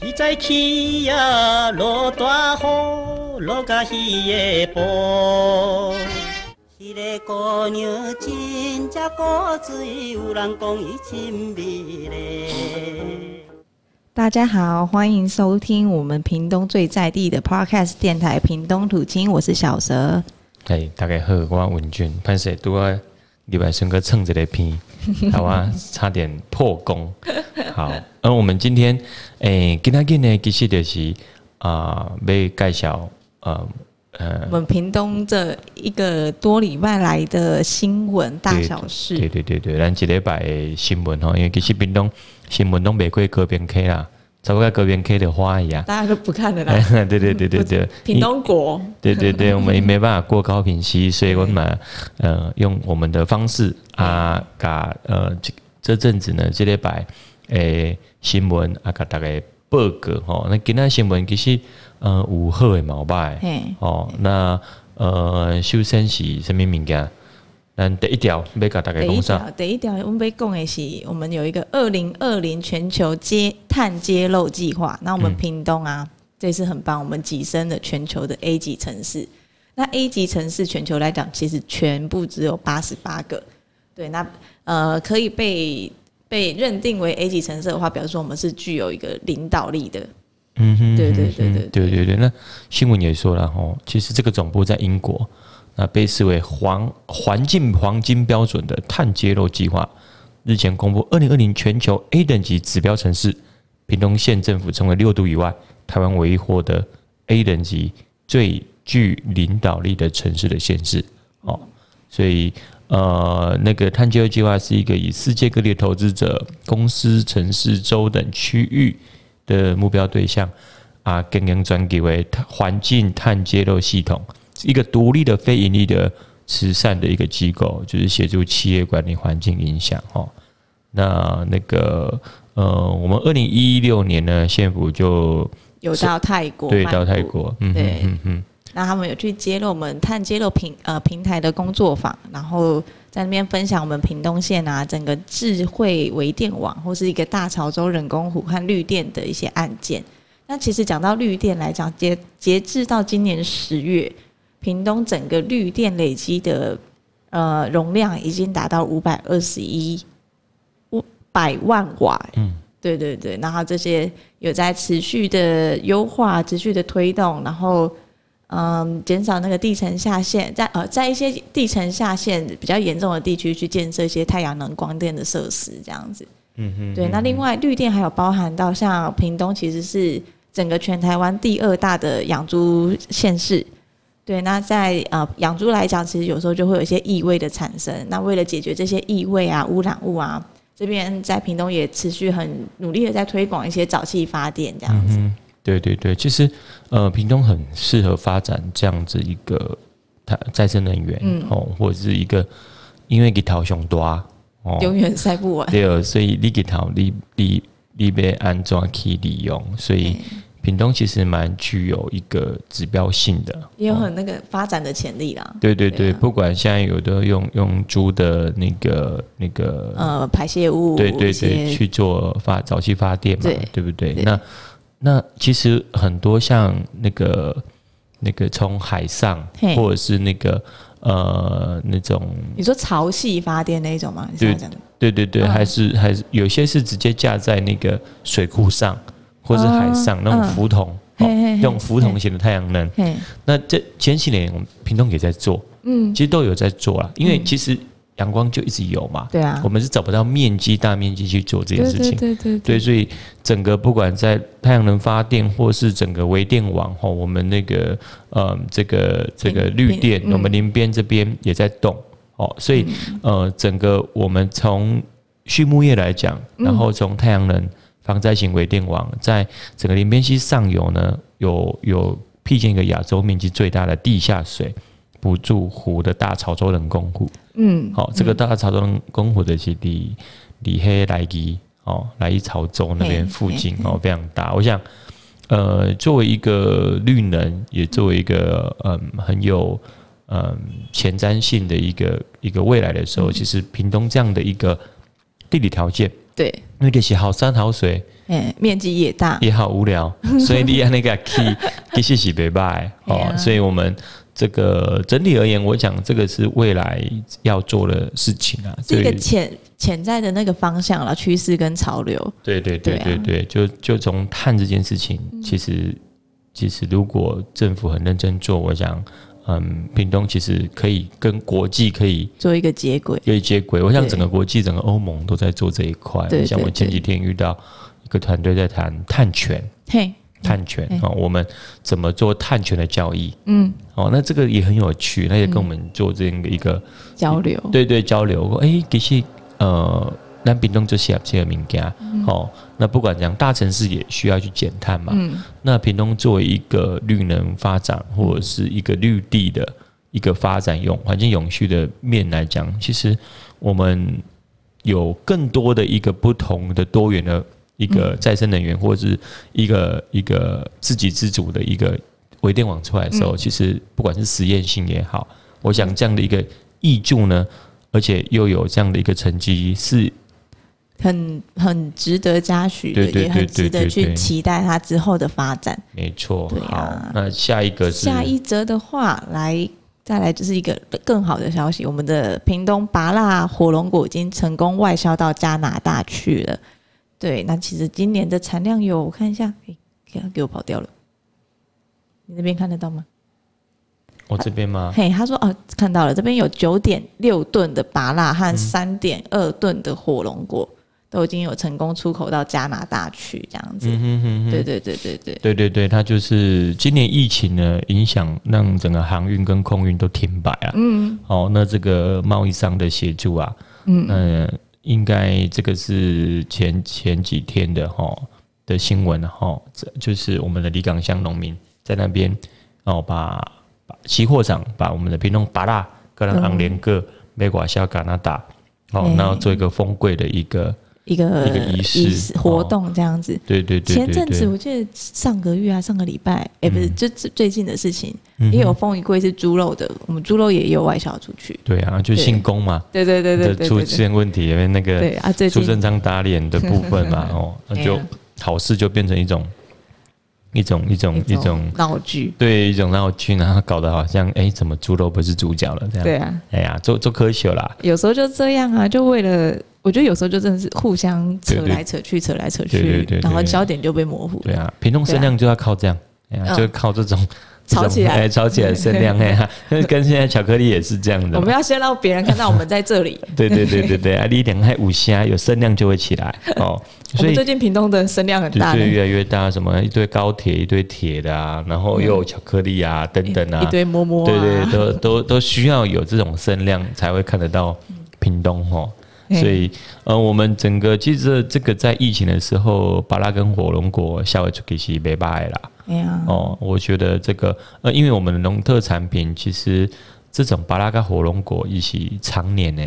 实在起呀，落大雨，落甲稀个布。迄个姑娘真正古锥，有人讲伊真美丽。大家好，欢迎收听我们屏东最在地的 Podcast 电台《屏东土青》，我是小蛇。哎，大家好，我文俊，潘谁都要礼拜三个蹭这个片，好啊，差点破功。好，而我们今天，诶，今天呢，其实就是啊，要介绍，呃，呃，我们屏东这一个多礼拜来的新闻大小事。对对对对，咱这礼拜的新闻哈，因为其实屏东新闻都没过隔边 K 啦，超过隔边 K 的花一样，大家都不看的啦。对对对对对，屏东国。对对对，我们也没办法过高屏溪，所以我们呃用我们的方式啊，把呃这这阵子呢，这礼拜。诶，新闻啊，给大家报告吼。那今仔新闻其实，呃，有好诶毛歹。哦，那呃，首先是什么物件？咱第一条要甲大家讲啥？第一条，我们要讲的是，我们有一个二零二零全球揭碳揭露计划。那我们屏东啊，嗯、这次很棒，我们跻身了全球的 A 级城市。那 A 级城市全球来讲，其实全部只有八十八个。对，那呃，可以被。被认定为 A 级城市的话，表示说我们是具有一个领导力的。嗯哼，对对对对，对对对。那新闻也说了哦，其实这个总部在英国，那被视为黄环境黄金标准的碳揭露计划日前公布，二零二零全球 A 等级指标城市屏东县政府成为六度以外，台湾唯一获得 A 等级最具领导力的城市的县市哦，所以。呃，那个碳交易计划是一个以世界各地的投资者、公司、城市、州等区域的目标对象啊，经营转给为环境碳揭露系统，一个独立的非盈利的慈善的一个机构，就是协助企业管理环境影响哦。那那个呃，我们二零一六年呢，县府就有到泰国，对，到泰国，嗯对嗯嗯。那他们有去揭露我们碳揭露平呃平台的工作坊，然后在那边分享我们屏东县啊整个智慧微电网或是一个大潮州人工湖和绿电的一些案件。那其实讲到绿电来讲，截截至到今年十月，屏东整个绿电累积的呃容量已经达到五百二十一五百万瓦。嗯，对对对，然后这些有在持续的优化、持续的推动，然后。嗯，减少那个地层下陷，在呃，在一些地层下陷比较严重的地区去建设一些太阳能光电的设施，这样子。嗯哼。对，那另外绿电还有包含到像屏东，其实是整个全台湾第二大的养猪县市。对，那在呃养猪来讲，其实有时候就会有一些异味的产生。那为了解决这些异味啊、污染物啊，这边在屏东也持续很努力的在推广一些沼气发电这样子。嗯对对对，其实，呃，屏东很适合发展这样子一个它再生能源，嗯、哦，或者是一个，因为给桃熊多哦，永远塞不完。对，所以你给桃你你你被安装可以利用，所以屏东其实蛮具有一个指标性的，也有很那个发展的潜力啦。对对对，不管现在有的用用猪的那个那个呃排泄物，对对对，去做发早期发电嘛，对，对不对？对那那其实很多像那个那个从海上，或者是那个呃那种，你说潮汐发电那种吗？对对对对，还是还是有些是直接架在那个水库上，或是海上那种浮筒，那种浮筒型的太阳能。那这前几年我们屏东也在做，嗯，其实都有在做啦，因为其实。阳光就一直有嘛，对啊，我们是找不到面积大面积去做这件事情，对对对对，对，所以整个不管在太阳能发电或是整个微电网哈，我们那个呃这个这个绿电，我们林边这边也在动哦，所以呃整个我们从畜牧业来讲，然后从太阳能防灾型微电网，在整个林边溪上游呢，有有辟建一个亚洲面积最大的地下水补助湖的大潮州人工湖。嗯，好，这个大潮州人工湖的基地，里黑来吉哦，来义潮州那边附近哦，非常大。我想，呃，作为一个绿能，也作为一个嗯很有嗯前瞻性的一个一个未来的时候，其实屏东这样的一个地理条件，对，因为这些好山好水，嗯，面积也大，也好无聊，所以你按那个 key 其实是没败哦。所以我们这个整体而言，我讲这个是未来要做的事情啊，这个潜潜在的那个方向了，趋势跟潮流。对对对对对，啊、就就从碳这件事情，其实、嗯、其实如果政府很认真做，我想。嗯，屏东其实可以跟国际可以做一个接轨，可以接轨。我想整个国际、整个欧盟都在做这一块。对，像我前几天遇到一个团队在谈碳权，嘿，碳权啊，我们怎么做碳权的交易？嗯，哦，那这个也很有趣，那也跟我们做这样的一个交流。对对，交流。哎，其实呃。南屏东就是这些物件，哦，那不管讲大城市也需要去减碳嘛。嗯、那屏东作为一个绿能发展或者是一个绿地的一个发展永环境永续的面来讲，其实我们有更多的一个不同的多元的一个再生能源，或者是一个一个自给自足的一个微电网出来的时候，其实不管是实验性也好，我想这样的一个益助呢，而且又有这样的一个成绩是。很很值得嘉许的，也很值得去期待它之后的发展。没错，对啊。那下一个是下一则的话，来再来就是一个更好的消息，我们的屏东芭乐火龙果已经成功外销到加拿大去了。对，那其实今年的产量有，我看一下，哎，给给我跑掉了。你那边看得到吗？我这边吗？嘿，他说哦，看到了，这边有九点六吨的芭乐和三点二吨的火龙果。都已经有成功出口到加拿大去，这样子。嗯哼哼哼，对对对对对，对对对，它就是今年疫情呢影响，让整个航运跟空运都停摆啊。嗯，哦，那这个贸易商的协助啊，嗯，呃，应该这个是前前几天的哈的新闻哈，这就是我们的李港乡农民在那边哦，把把期货场把我们的屏东芭乐跟昂连个美国小加拿大，哦，然后做一个封柜的一个。一个仪式活动这样子，对对对。前阵子我记得上个月啊，上个礼拜，哎，不是，就最近的事情，也有封一柜是猪肉的，我们猪肉也有外销出去。对啊，就姓龚嘛，对对对对，出现问题，因为那个对啊，出正常打脸的部分嘛，哦，那就好事就变成一种一种一种一种闹剧，对，一种闹剧，然后搞得好像哎，怎么猪肉不是主角了这样？对啊，哎呀，做做科学啦，有时候就这样啊，就为了。我觉得有时候就真的是互相扯来扯去，扯来扯去，然后焦点就被模糊。对啊，屏东声量就要靠这样，哎呀，就靠这种 吵起来，吵起来声量哎呀，跟现在巧克力也是这样的。我们要先让别人看到我们在这里。对对对对对，啊，你两害五虾有声量就会起来哦。所以最近屏东的声量很大，对，越来越大。什么一堆高铁，一堆铁的啊，然后又有巧克力啊等等啊，一堆摸摸，对对，都都都需要有这种声量才会看得到屏东哦。所以，呃，我们整个其实这个在疫情的时候，巴拉跟火龙果销出去是没败啦。哎呀，哦，我觉得这个，呃，因为我们的农特产品，其实这种巴拉跟火龙果一起常年呢，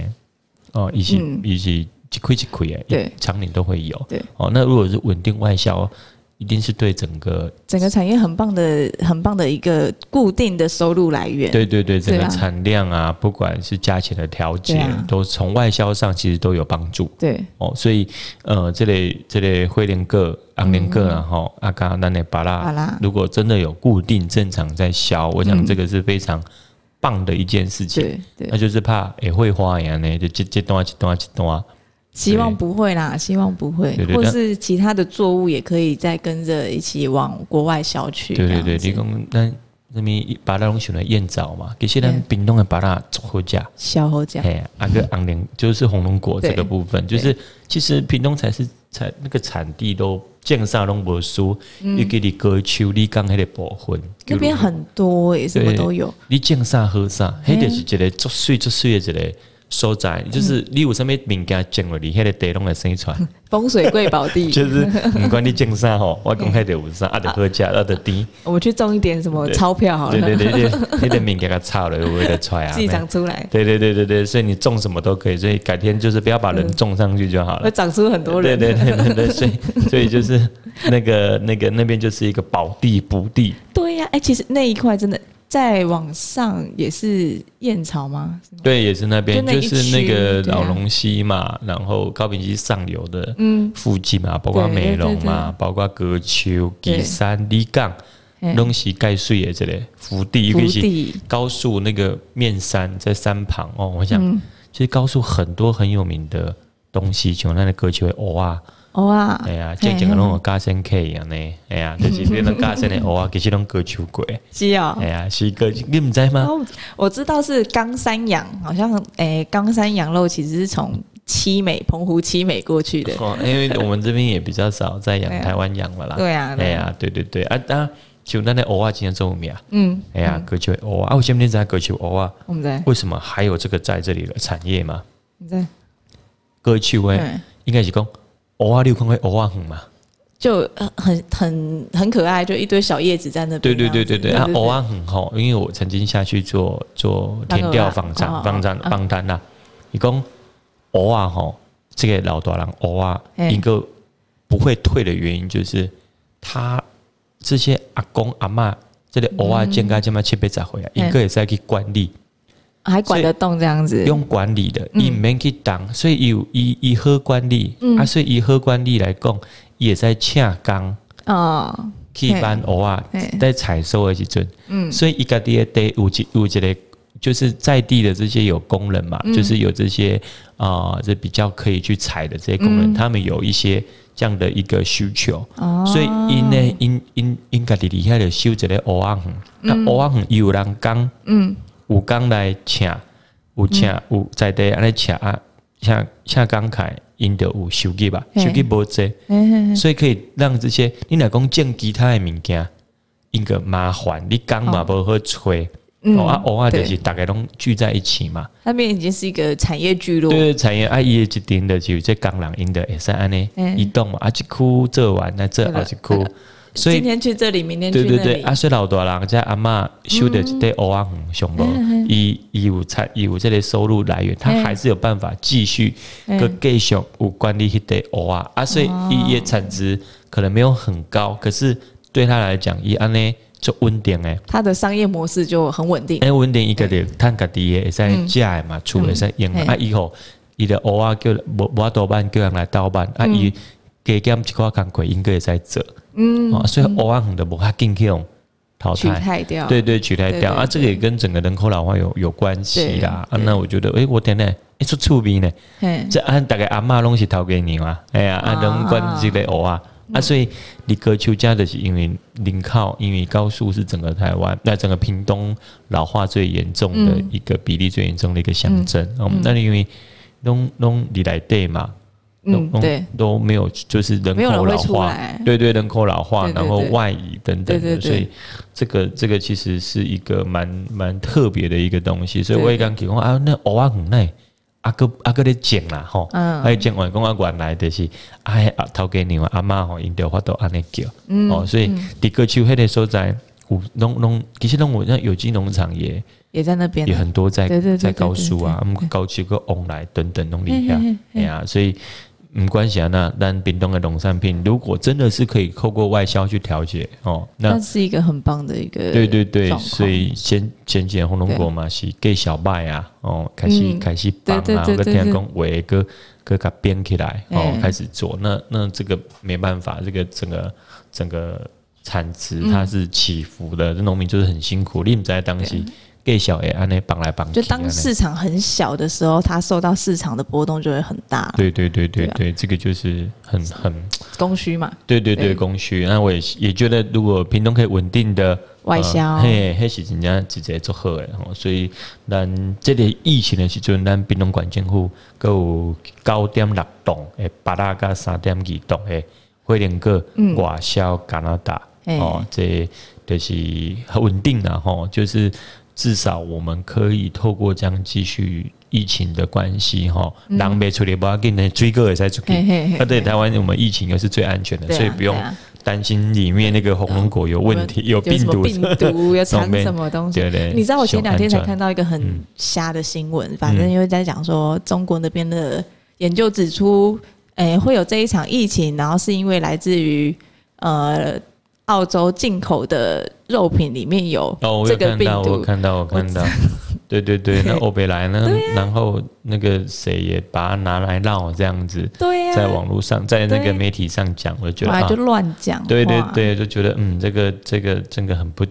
哦，一起一起一亏一亏哎，对，常年都会有。对，哦，那如果是稳定外销。一定是对整个整个产业很棒的、很棒的一个固定的收入来源。对对对，整个产量啊，不管是价钱的调节，都从外销上其实都有帮助。对哦，所以呃，这类这类灰连个、昂连个，然后阿嘎那内巴拉，如果真的有固定正常在销，我想这个是非常棒的一件事情。对对，那就是怕也会花样呢，就这这段这段这段。希望不会啦，希望不会，或是其他的作物也可以再跟着一起往国外销去。对对对，你讲那那边芭乐拢选了燕枣嘛，其实咱屏东的芭乐足好价，小好价。哎，那个红莲就是红龙果这个部分，就是其实屏东才是产那个产地都建啥拢无输，又给你割秋，你刚还得部分，那边很多诶，什么都有。你种啥好啥，迄就是一个足水足水的一个。所在就是你有什么物件种了，你迄个地拢会生出来。风水贵宝地，就是不管你种啥吼，我讲迄个有啥，啊，得好价，啊，得低。我们去种一点什么钞票好了。对对对对，那个物件它炒了，会得出来啊。自己长出来。对对对对对，所以你种什么都可以，所以改天就是不要把人种上去就好了。会长出很多人。对对对对对，所以所以就是那个那个那边就是一个宝地福地。对呀，哎，其实那一块真的。再往上也是燕巢吗？对，也是那边，就，就是那个老龙溪嘛，啊、然后高屏溪上游的附近嘛，嗯、包括美龙嘛，包括隔丘、旗山、里港，东西盖水的这里福地，一个是高速那个面山在山旁哦。我想，嗯、其实高速很多很有名的东西，像那个高丘的蚵啊。蚵啊，哎呀，正正个拢有加深 K 一样呢，哎呀，就是那种加深的蚵啊，其实拢高丘过，是哦，哎呀，是割你唔知吗？我知道是冈山羊，好像诶，冈山羊肉其实是从七美澎湖七美过去的，哦，因为我们这边也比较少在养 台湾羊了啦，对啊，哎呀，对对对，啊，当就那那蚵啊，今天中午咩啊？嗯，哎呀，高丘蚵啊，我前面在高丘蚵啊，我们在为什么还有这个在这里的产业吗？你在高丘诶，应该是讲。蚵仔，你有看过蚵仔很吗？就很很很可爱，就一堆小叶子在那边。对对对对对，啊，蚵仔园吼，因为我曾经下去做做田调访谈访谈访单啦，伊讲蚵仔吼，这个老大人蚵仔一个不会退的原因，就是他这些阿公阿嬷，这里蚵仔建家这么七八十岁啊，一个也是在去管理。还管得动这样子，用管理的，伊唔免去当，所以有以以好管理，嗯、啊，所以以好管理来讲，也在请工哦，去办蚵啊，在采收的时阵，嗯，所以伊家己的有一有一个，就是在地的这些有工人嘛，嗯、就是有这些啊，这、呃、比较可以去采的这些工人，嗯、他们有一些这样的一个需求，哦、所以因呢因因因家己厉害的修一个蚵仔园，那蚵仔园有人工，嗯。有工来请，有请有在地安尼请啊，请请工开因着有收入吧，收入无济，所以可以让这些你若讲种其他的物件，因个麻烦，你工嘛无好找，哦。啊偶尔就是大概拢聚在一起嘛。那边已经是一个产业聚落，对产业啊，伊一定的就这工人因的会使安尼移动嘛，啊，一区做完来做后一区。所以今天去这里，明天去那里。对对对，啊，所以老大人在阿嬷修的这蚵仔园上无，伊伊有产，伊有这类收入来源，他还是有办法继续个继续有管理迄个蚵仔啊，所以伊也产值可能没有很高，可是对他来讲，伊安尼就稳定诶。他的商业模式就很稳定。诶，稳定一个的，趁家己诶会使食诶嘛，厝会使用啊，以后伊的蚵仔叫无无多办，叫人来倒班啊，伊加减一寡工课应该会使做。嗯，啊，所以蚵仔很多不怕进去用淘汰，掉，对对，取代掉。啊，这个也跟整个人口老化有有关系啦。啊，那我觉得，诶，我天呐，一出厝边呢，这按大概阿嬷拢是头家娘啊，哎呀，啊，人管这个蚵啊啊，所以你高丘家的是因为临靠，因为高速是整个台湾，那整个屏东老化最严重的一个比例最严重的一个乡镇，嗯，那因为拢拢你来对嘛。嗯，对，都没有，就是人口老化，对对，人口老化，然后外移等等的，所以这个这个其实是一个蛮蛮特别的一个东西。所以我也刚提过啊，那蚵仔很耐，阿哥阿哥在讲啦吼，还有讲完讲啊，原来的是哎啊，头家娘阿妈吼，因着话都安尼叫，哦，所以迪哥丘迄个所在，有农农，其实农像有机农场也也在那边，也很多在在高速啊，高级个翁来等等农厉害，哎呀，所以。没关系啊，那但冰冻的农产品，如果真的是可以透过外销去调节哦，那，那是一个很棒的一个对对对，所以前前几年红龙果嘛是给小麦啊哦，开始、嗯、开始帮啊，我听讲为个个给编起来哦，开始做，那那这个没办法，这个整个整个产值它是起伏的，这农、嗯、民就是很辛苦，你们在当时。给小 A，安内绑来绑去。就当市场很小的时候，它受到市场的波动就会很大。对对对对对，这个就是很很供需嘛。对对对，供需。那我也也觉得，如果屏东可以稳定的外销，嘿，还是真正直接做好诶。所以，咱这个疫情的时阵，咱屏东县政府有九点六栋诶，八大甲三点二栋诶，会连个外销加拿大哦，这就是很稳定的吼，就是。至少我们可以透过这样继续疫情的关系，哈，人没出来，不要紧的，追个也在出去。啊，对，台湾我们疫情又是最安全的，所以不用担心里面那个红龙果有问题，有病毒，病毒 要藏什么东西？对对。你知道我前两天才看到一个很瞎的新闻，反正因为在讲说中国那边的研究指出，诶，会有这一场疫情，然后是因为来自于呃。澳洲进口的肉品里面有这个病毒。哦、我看到，我看到，我看到。对对对，那欧贝莱呢？啊、然后那个谁也把它拿来闹这样子，对、啊，在网络上，在那个媒体上讲，我就觉得就乱讲，对对对，就觉得嗯，这个这个真的很不，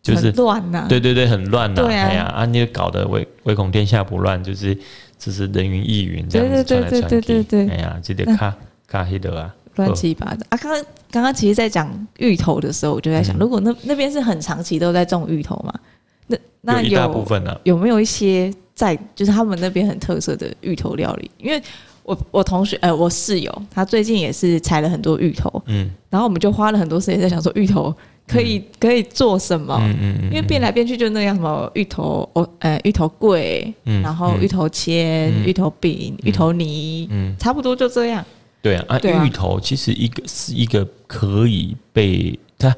就是乱呐、啊，对对对，很乱呐、啊，哎呀啊，你搞得唯唯恐天下不乱，就是只是人云亦云这样子传来传去，对对对对对。对，哎呀，记得卡卡黑的啊，乱七八糟啊！刚刚刚刚其实，在讲芋头的时候，我就在想，嗯、如果那那边是很长期都在种芋头嘛？那那有，有一大部分呢、啊，有没有一些在就是他们那边很特色的芋头料理？因为我我同学呃我室友他最近也是采了很多芋头，嗯，然后我们就花了很多时间在想说芋头可以、嗯、可以做什么？嗯嗯，嗯因为变来变去就那样什么芋头哦呃芋头桂，嗯，然后芋头签、嗯、芋头饼、芋头泥，嗯，差不多就这样。对啊，啊，芋头其实一个是一个可以被它。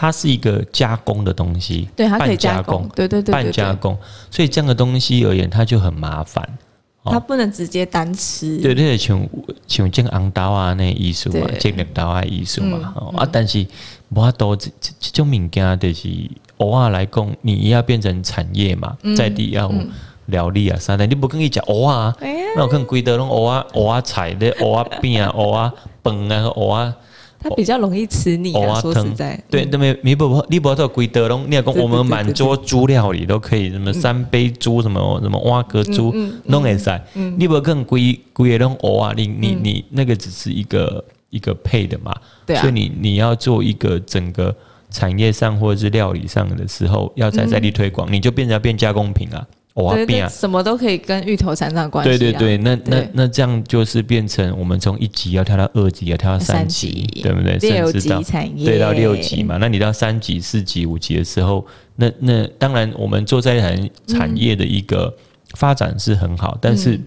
它是一个加工的东西，对，它可以加工，对对对，半加工，所以这样的东西而言，它就很麻烦。它不能直接单吃，对对，像像这个红豆啊那艺术嘛，这个刀啊艺术嘛，啊，但是我都这这种物件就是偶尔来讲，你要变成产业嘛，在地要料理啊啥的，你不跟伊讲偶尔，那我看规德拢蚵啊、蚵啊菜的蚵啊饼啊蚵啊饭啊偶尔。它比较容易吃腻啊，说实在，对，那么你不你不要贵德龙，你要讲我们满桌猪料理都可以，什么三杯猪，什么什么蛙哥猪，弄会使，你不更贵贵的拢蚵啊，你你你那个只是一个一个配的嘛，所以你你要做一个整个产业上或者是料理上的时候，要在在地推广，你就变成要变加工品啊。哇，变什么都可以跟芋头产生关系。对对对，那那那这样就是变成我们从一级要跳到二级，要跳到三级，对不对？六级产业，对，到六级嘛。那你到三级、四级、五级的时候，那那当然我们做这一行产业的一个发展是很好，但是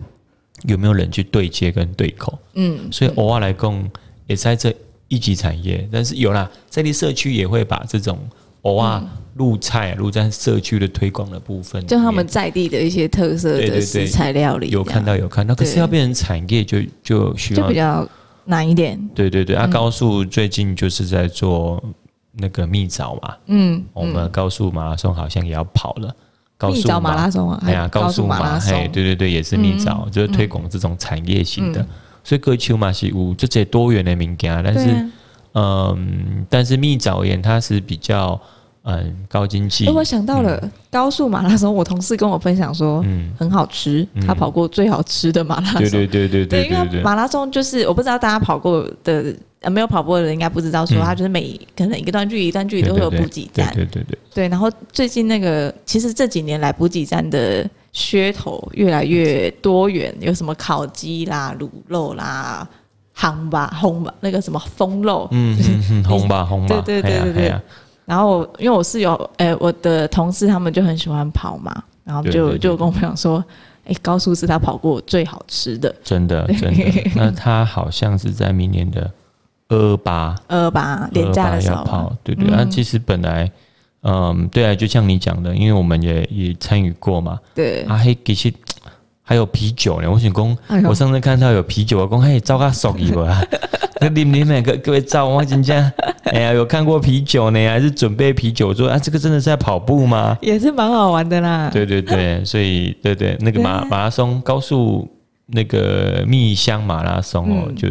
有没有人去对接跟对口？嗯，所以偶尔来供也在这一级产业，但是有啦，在地社区也会把这种。偶尔入菜入在社区的推广的部分，就他们在地的一些特色的食材料理，有看到有看到，可是要变成产业就就需要就比较难一点。对对对，啊，高速最近就是在做那个蜜枣嘛，嗯，我们高速马拉松好像也要跑了，蜜枣马拉松啊，哎呀，高速马拉松，对对对，也是蜜枣，就是推广这种产业型的，所以各丘嘛是有这些多元的物件，但是。嗯，但是蜜枣盐它是比较嗯高经济。哎，我想到了、嗯、高速马拉松，我同事跟我分享说，嗯，很好吃，嗯、他跑过最好吃的马拉松。对对对对对，对，因为马拉松就是我不知道大家跑过的，呃，没有跑过的人应该不知道，说他就是每可能一个段距离一段距离都会有补给站。对对对，对对对。然后最近那个其实这几年来补给站的噱头越来越多元，有什么烤鸡啦、卤肉啦。红吧，红吧，那个什么风肉，嗯嗯红吧，红吧，对对对对对。然后因为我室友，哎，我的同事他们就很喜欢跑嘛，然后就就跟我讲说，哎，高速是他跑过最好吃的，真的真的。那他好像是在明年的二八二八年假的时候跑，对对。那其实本来，嗯，对啊，就像你讲的，因为我们也也参与过嘛，对。啊嘿，其实。还有啤酒呢，我想讲，我上次看到有啤酒，我讲嘿，照个熟一不啊？那你们每个各位照，我真这样，哎呀，有看过啤酒呢，还是准备啤酒说啊？这个真的是在跑步吗？也是蛮好玩的啦。对对对，所以对对，那个马马拉松高速那个蜜香马拉松哦，嗯、就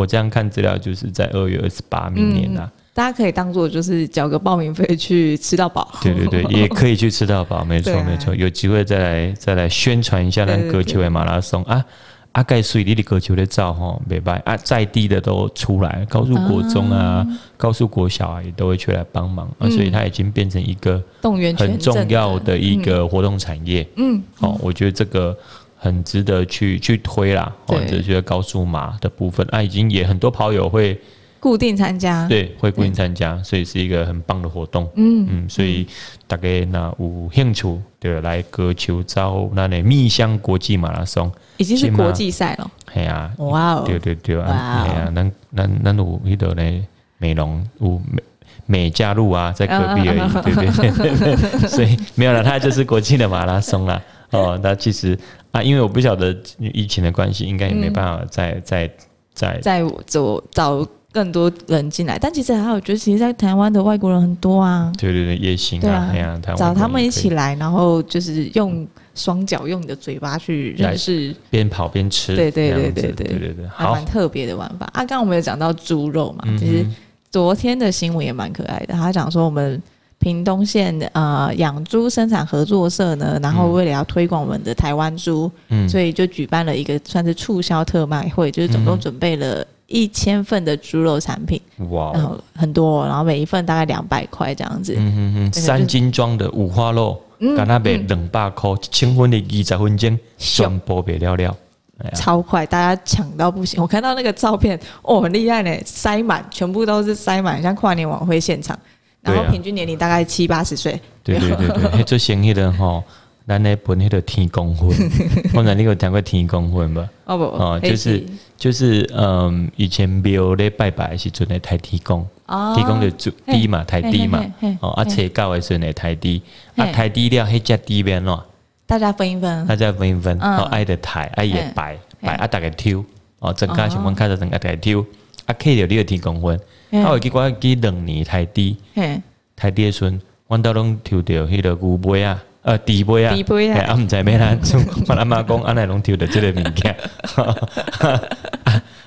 我这样看资料，就是在二月二十八明年呐。嗯大家可以当做就是缴个报名费去吃到饱，对对对，也可以去吃到饱，没错、啊、没错，有机会再来再来宣传一下那个球的马拉松。啊，阿盖水里的歌球的照哈，没办啊，在地的都出来，高速国中啊，啊。高速国小啊也都会出来帮忙。啊，所以它已经变成一个动员很重要的一个活动产业，嗯，哦，我觉得这个很值得去去推啦，或者觉得高速马的部分。啊，已经也很多跑友会。固定参加，对，会固定参加，嗯、所以是一个很棒的活动。嗯嗯，所以大概那有兴趣对来高雄找那内蜜香国际马拉松，已经是国际赛了。系啊，哇哦，对对对啊，系啊，咱咱咱有迄度呢美容有美美加入啊，在隔壁而已，对不对？所以没有了，它就是国际的马拉松啦。哦，那其实啊，因为我不晓得疫情的关系，应该也没办法再再再再走找。更多人进来，但其实还有，我觉得其实，在台湾的外国人很多啊。对对对，也行啊，找他们一起来，然后就是用双脚，用你的嘴巴去认识。边跑边吃。对对对对对对对，还蛮特别的玩法。啊，刚刚我们有讲到猪肉嘛，其实昨天的新闻也蛮可爱的。他讲说，我们屏东县的啊养猪生产合作社呢，然后为了要推广我们的台湾猪，嗯，所以就举办了一个算是促销特卖会，就是总共准备了。一千份的猪肉产品，哇，然后很多，然后每一份大概两百块这样子，嗯嗯嗯，三斤装的五花肉，嗯，跟他卖两百块，一千分的二十分钟，全部卖了了，超快，大家抢到不行，我看到那个照片，哦，很厉害呢，塞满，全部都是塞满，像跨年晚会现场。然后平均年龄大概七八十岁。对对对对，做生意的吼，咱来分迄个天公分。我讲你有听过天公分无？哦不哦，就是就是嗯，以前庙咧拜拜时阵咧抬天公，天公就做低嘛，抬低嘛。哦，啊，初九的时阵来抬低，啊，抬低了，迄只低边咯。大家分一分。大家分一分。哦，爱的抬，爱也摆摆，啊，大家抽。哦，整个情况开始整个大家抽，啊，可以有六天公分。啊，我记我记两年台底，台底的时阵，阮兜拢抽着迄个牛尾啊，呃，底杯啊，啊，毋知要哪种，我阿妈讲，安内拢抽到即个物件，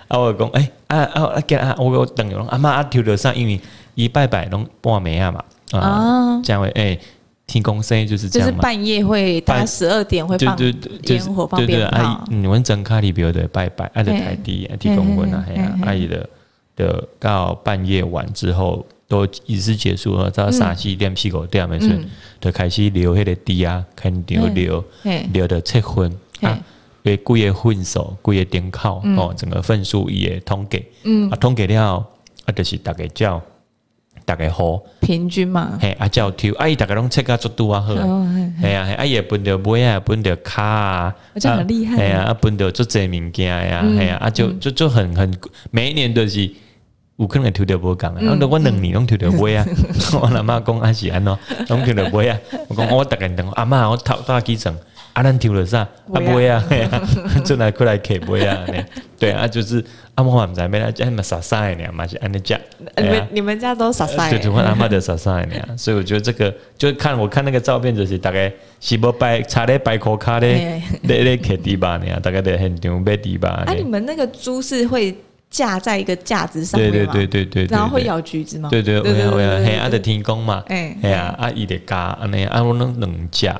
啊，我讲，诶，啊啊啊，见啊，我我等于讲，阿妈啊，抽到啥？因为一拜拜拢半暝啊嘛，啊，这样为诶，天公生就是这样就是半夜会大概十二点会放烟火放鞭炮，你们真卡里边的拜拜，啊，在台底啊，天公公啊，嘿啊，阿姨的。的到半夜晚之后都仪式结束了，到三四点、四五点的时候，就开始留迄个滴啊，肯定留留的七分啊，为规个分数、几个点考哦，整个分数伊也统计，啊统计了啊，就是大概叫大概好。平均嘛，嘿啊叫抽，啊伊大概拢测个速度啊好，嘿啊，啊也分着尾啊，分着卡啊，这很厉害，嘿啊，啊分着足侪物件呀，嘿啊，啊就就就很很每一年都是。有可能抽到无共啊，我我两年拢抽到尾啊，我阿嬷讲阿是安怎，拢抽到尾啊。我讲我逐个人等阿嬷，我头大几层，阿咱抽了啥？阿尾啊，进 来过来客尾啊，对啊，就是阿妈唔知咩啦，即系咪傻傻的呢？嘛是安尼食。你们你们家都傻傻？对，就我阿妈的傻傻的呢。所以我觉得这个，就看我看那个照片，就是大概是无摆插咧摆口卡咧，咧咧客猪吧呢，大概在现场买猪吧。啊，你们那个猪是会？架在一个架子上面对对对对对，然后会咬橘子吗？对对对，会啊，嘿，阿的天公嘛，哎，嘿啊，阿姨的家，阿那阿我能两架，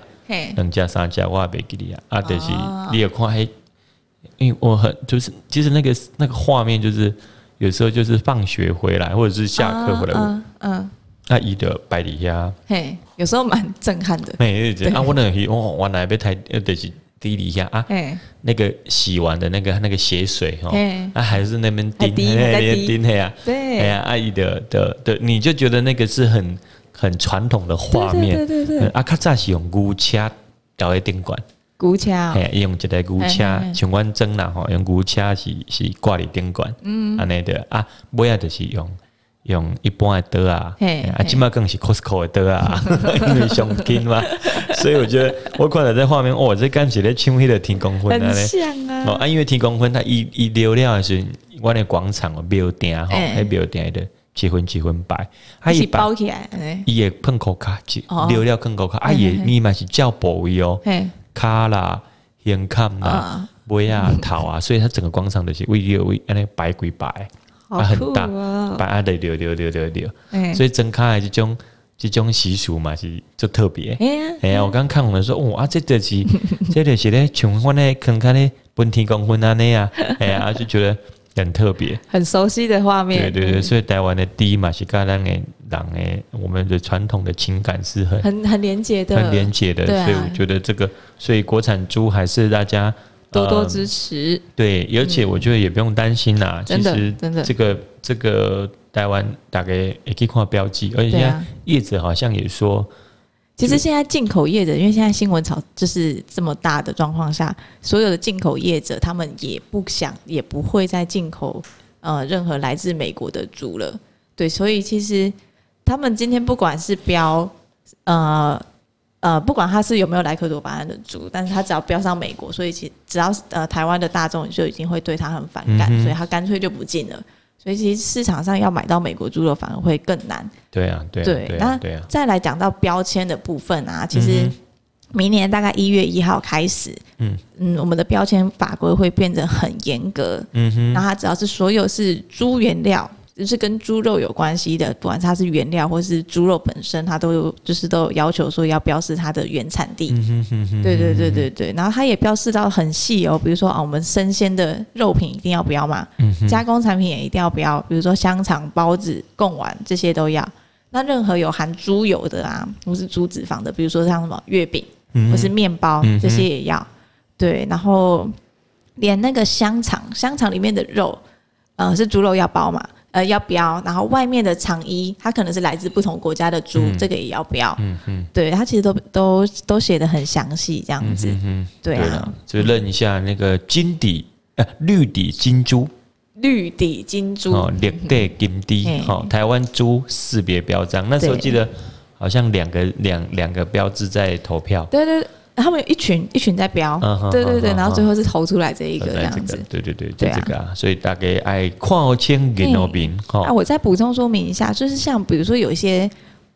两架三架，我也没给你啊，啊，就是你有看嘿，因为我很就是其实那个那个画面就是有时候就是放学回来或者是下课回来，嗯嗯，阿姨的摆底下，嘿，有时候蛮震撼的，没对啊，我那个我我那边台呃就是。滴一下啊，那个洗完的那个那个血水哦，啊还是那边滴那边滴的呀，对，哎呀，阿姨的的的，你就觉得那个是很很传统的画面，对对对对。啊，较早是用牛车吊在顶管，牛车，哎，用一台牛车，像阮装啦吼，用牛车是是挂在顶管，嗯，安尼的。啊，尾仔就是用。用一般的刀啊，啊，起码更是 Costco 的刀啊，因为上紧嘛，所以我觉得我看到这画面，哦，这感觉咧像迄个天公分啊，像啊，哦，啊，因为天公分它一一流了的时候，我那广场哦，庙顶吼，还庙顶的七分七分白，它一包起来，伊也喷口卡，溜了喷口卡，啊也密码是叫部位哦，卡啦、眼看啦、尾啊、头啊，所以它整个广场都是为了为安尼白归白。啊，很大，把阿的留留留留留，所以睁开来这种这种习俗嘛是就特别。哎呀，我刚看我们说，哇，这个是这个是咧像我咧看看咧本天公分啊那样，哎呀，就觉得很特别，很熟悉的画面。对对对，所以台湾的第一嘛是跟咱的人诶，我们的传统的情感是很很很连结的，很连结的。所以我觉得这个，所以国产猪还是大家。多多支持，嗯、对，而且我觉得也不用担心啦。嗯、其实，真的，这个这个台湾大概也可以看标记，而且现在业者好像也说，其实现在进口业者，因为现在新闻炒就是这么大的状况下，所有的进口业者他们也不想，也不会再进口呃任何来自美国的猪了。对，所以其实他们今天不管是标呃。呃，不管它是有没有莱克多巴胺的猪，但是它只要标上美国，所以其实只要呃台湾的大众就已经会对它很反感，嗯、所以它干脆就不进了。所以其实市场上要买到美国猪肉反而会更难。对啊，对啊，对，那。再来讲到标签的部分啊，其实明年大概一月一号开始，嗯嗯，我们的标签法规会变得很严格。嗯哼，然后它只要是所有是猪原料。就是跟猪肉有关系的，不管它是原料或是猪肉本身，它都有就是都有要求说要标示它的原产地。嗯哼哼对对对对对。然后它也标示到很细哦，比如说啊，我们生鲜的肉品一定要不要嘛，嗯，加工产品也一定要不要，比如说香肠、包子、贡丸这些都要。那任何有含猪油的啊，或是猪脂肪的，比如说像什么月饼或是面包这些也要。对，然后连那个香肠，香肠里面的肉，呃，是猪肉要包嘛。呃，要标，然后外面的肠衣，它可能是来自不同国家的猪，嗯、这个也要标。嗯嗯，对，它其实都都都写的很详细，这样子。嗯嗯，对啊，就认一下那个金底，呃，绿底金猪，绿底金珠，哦，绿底金滴，好，台湾猪识别标章。那时候记得好像两个两两个标志在投票。对对。他们有一群一群在标，对对对，然后最后是投出来这一个这样子，对对对，就这个啊，所以大概爱跨千给农民。啊，我再补充说明一下，就是像比如说有一些，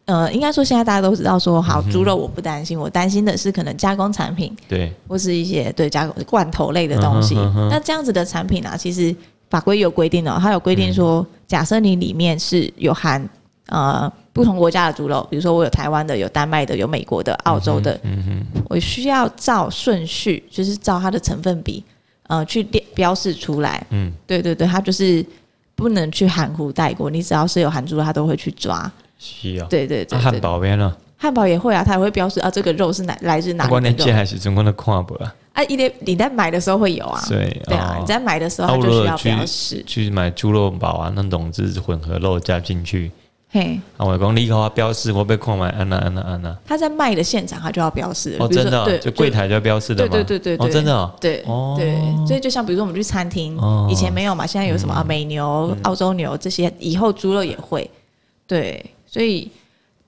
呃，应该说现在大家都知道说，好，猪肉我不担心，我担心的是可能加工产品，对，或是一些对加工罐头类的东西。那这样子的产品啊，其实法规有规定的，它有规定说，假设你里面是有含呃。不同国家的猪肉，比如说我有台湾的、有丹麦的、有美国的、澳洲的，嗯嗯、我需要照顺序，就是照它的成分比，呃，去列标示出来。嗯，对对对，它就是不能去含糊带过，你只要是有含猪肉，它都会去抓。是啊，对对对，汉堡边呢？汉堡也会啊，它也会标示啊，这个肉是哪来自哪里的肉。不管你还是中国的跨博啊？啊，一点你在买的时候会有啊，对对啊，你在买的时候它就需要标示。去买猪肉堡啊，那种就是混合肉加进去。嘿，啊，我讲你给我标示，我被看完，安娜安娜安娜。他在卖的现场，他就要标示。哦，真的，对，就柜台就要标示的吗？对对对对，哦，真的，对，对，所以就像比如说我们去餐厅，以前没有嘛，现在有什么啊美牛、澳洲牛这些，以后猪肉也会。对，所以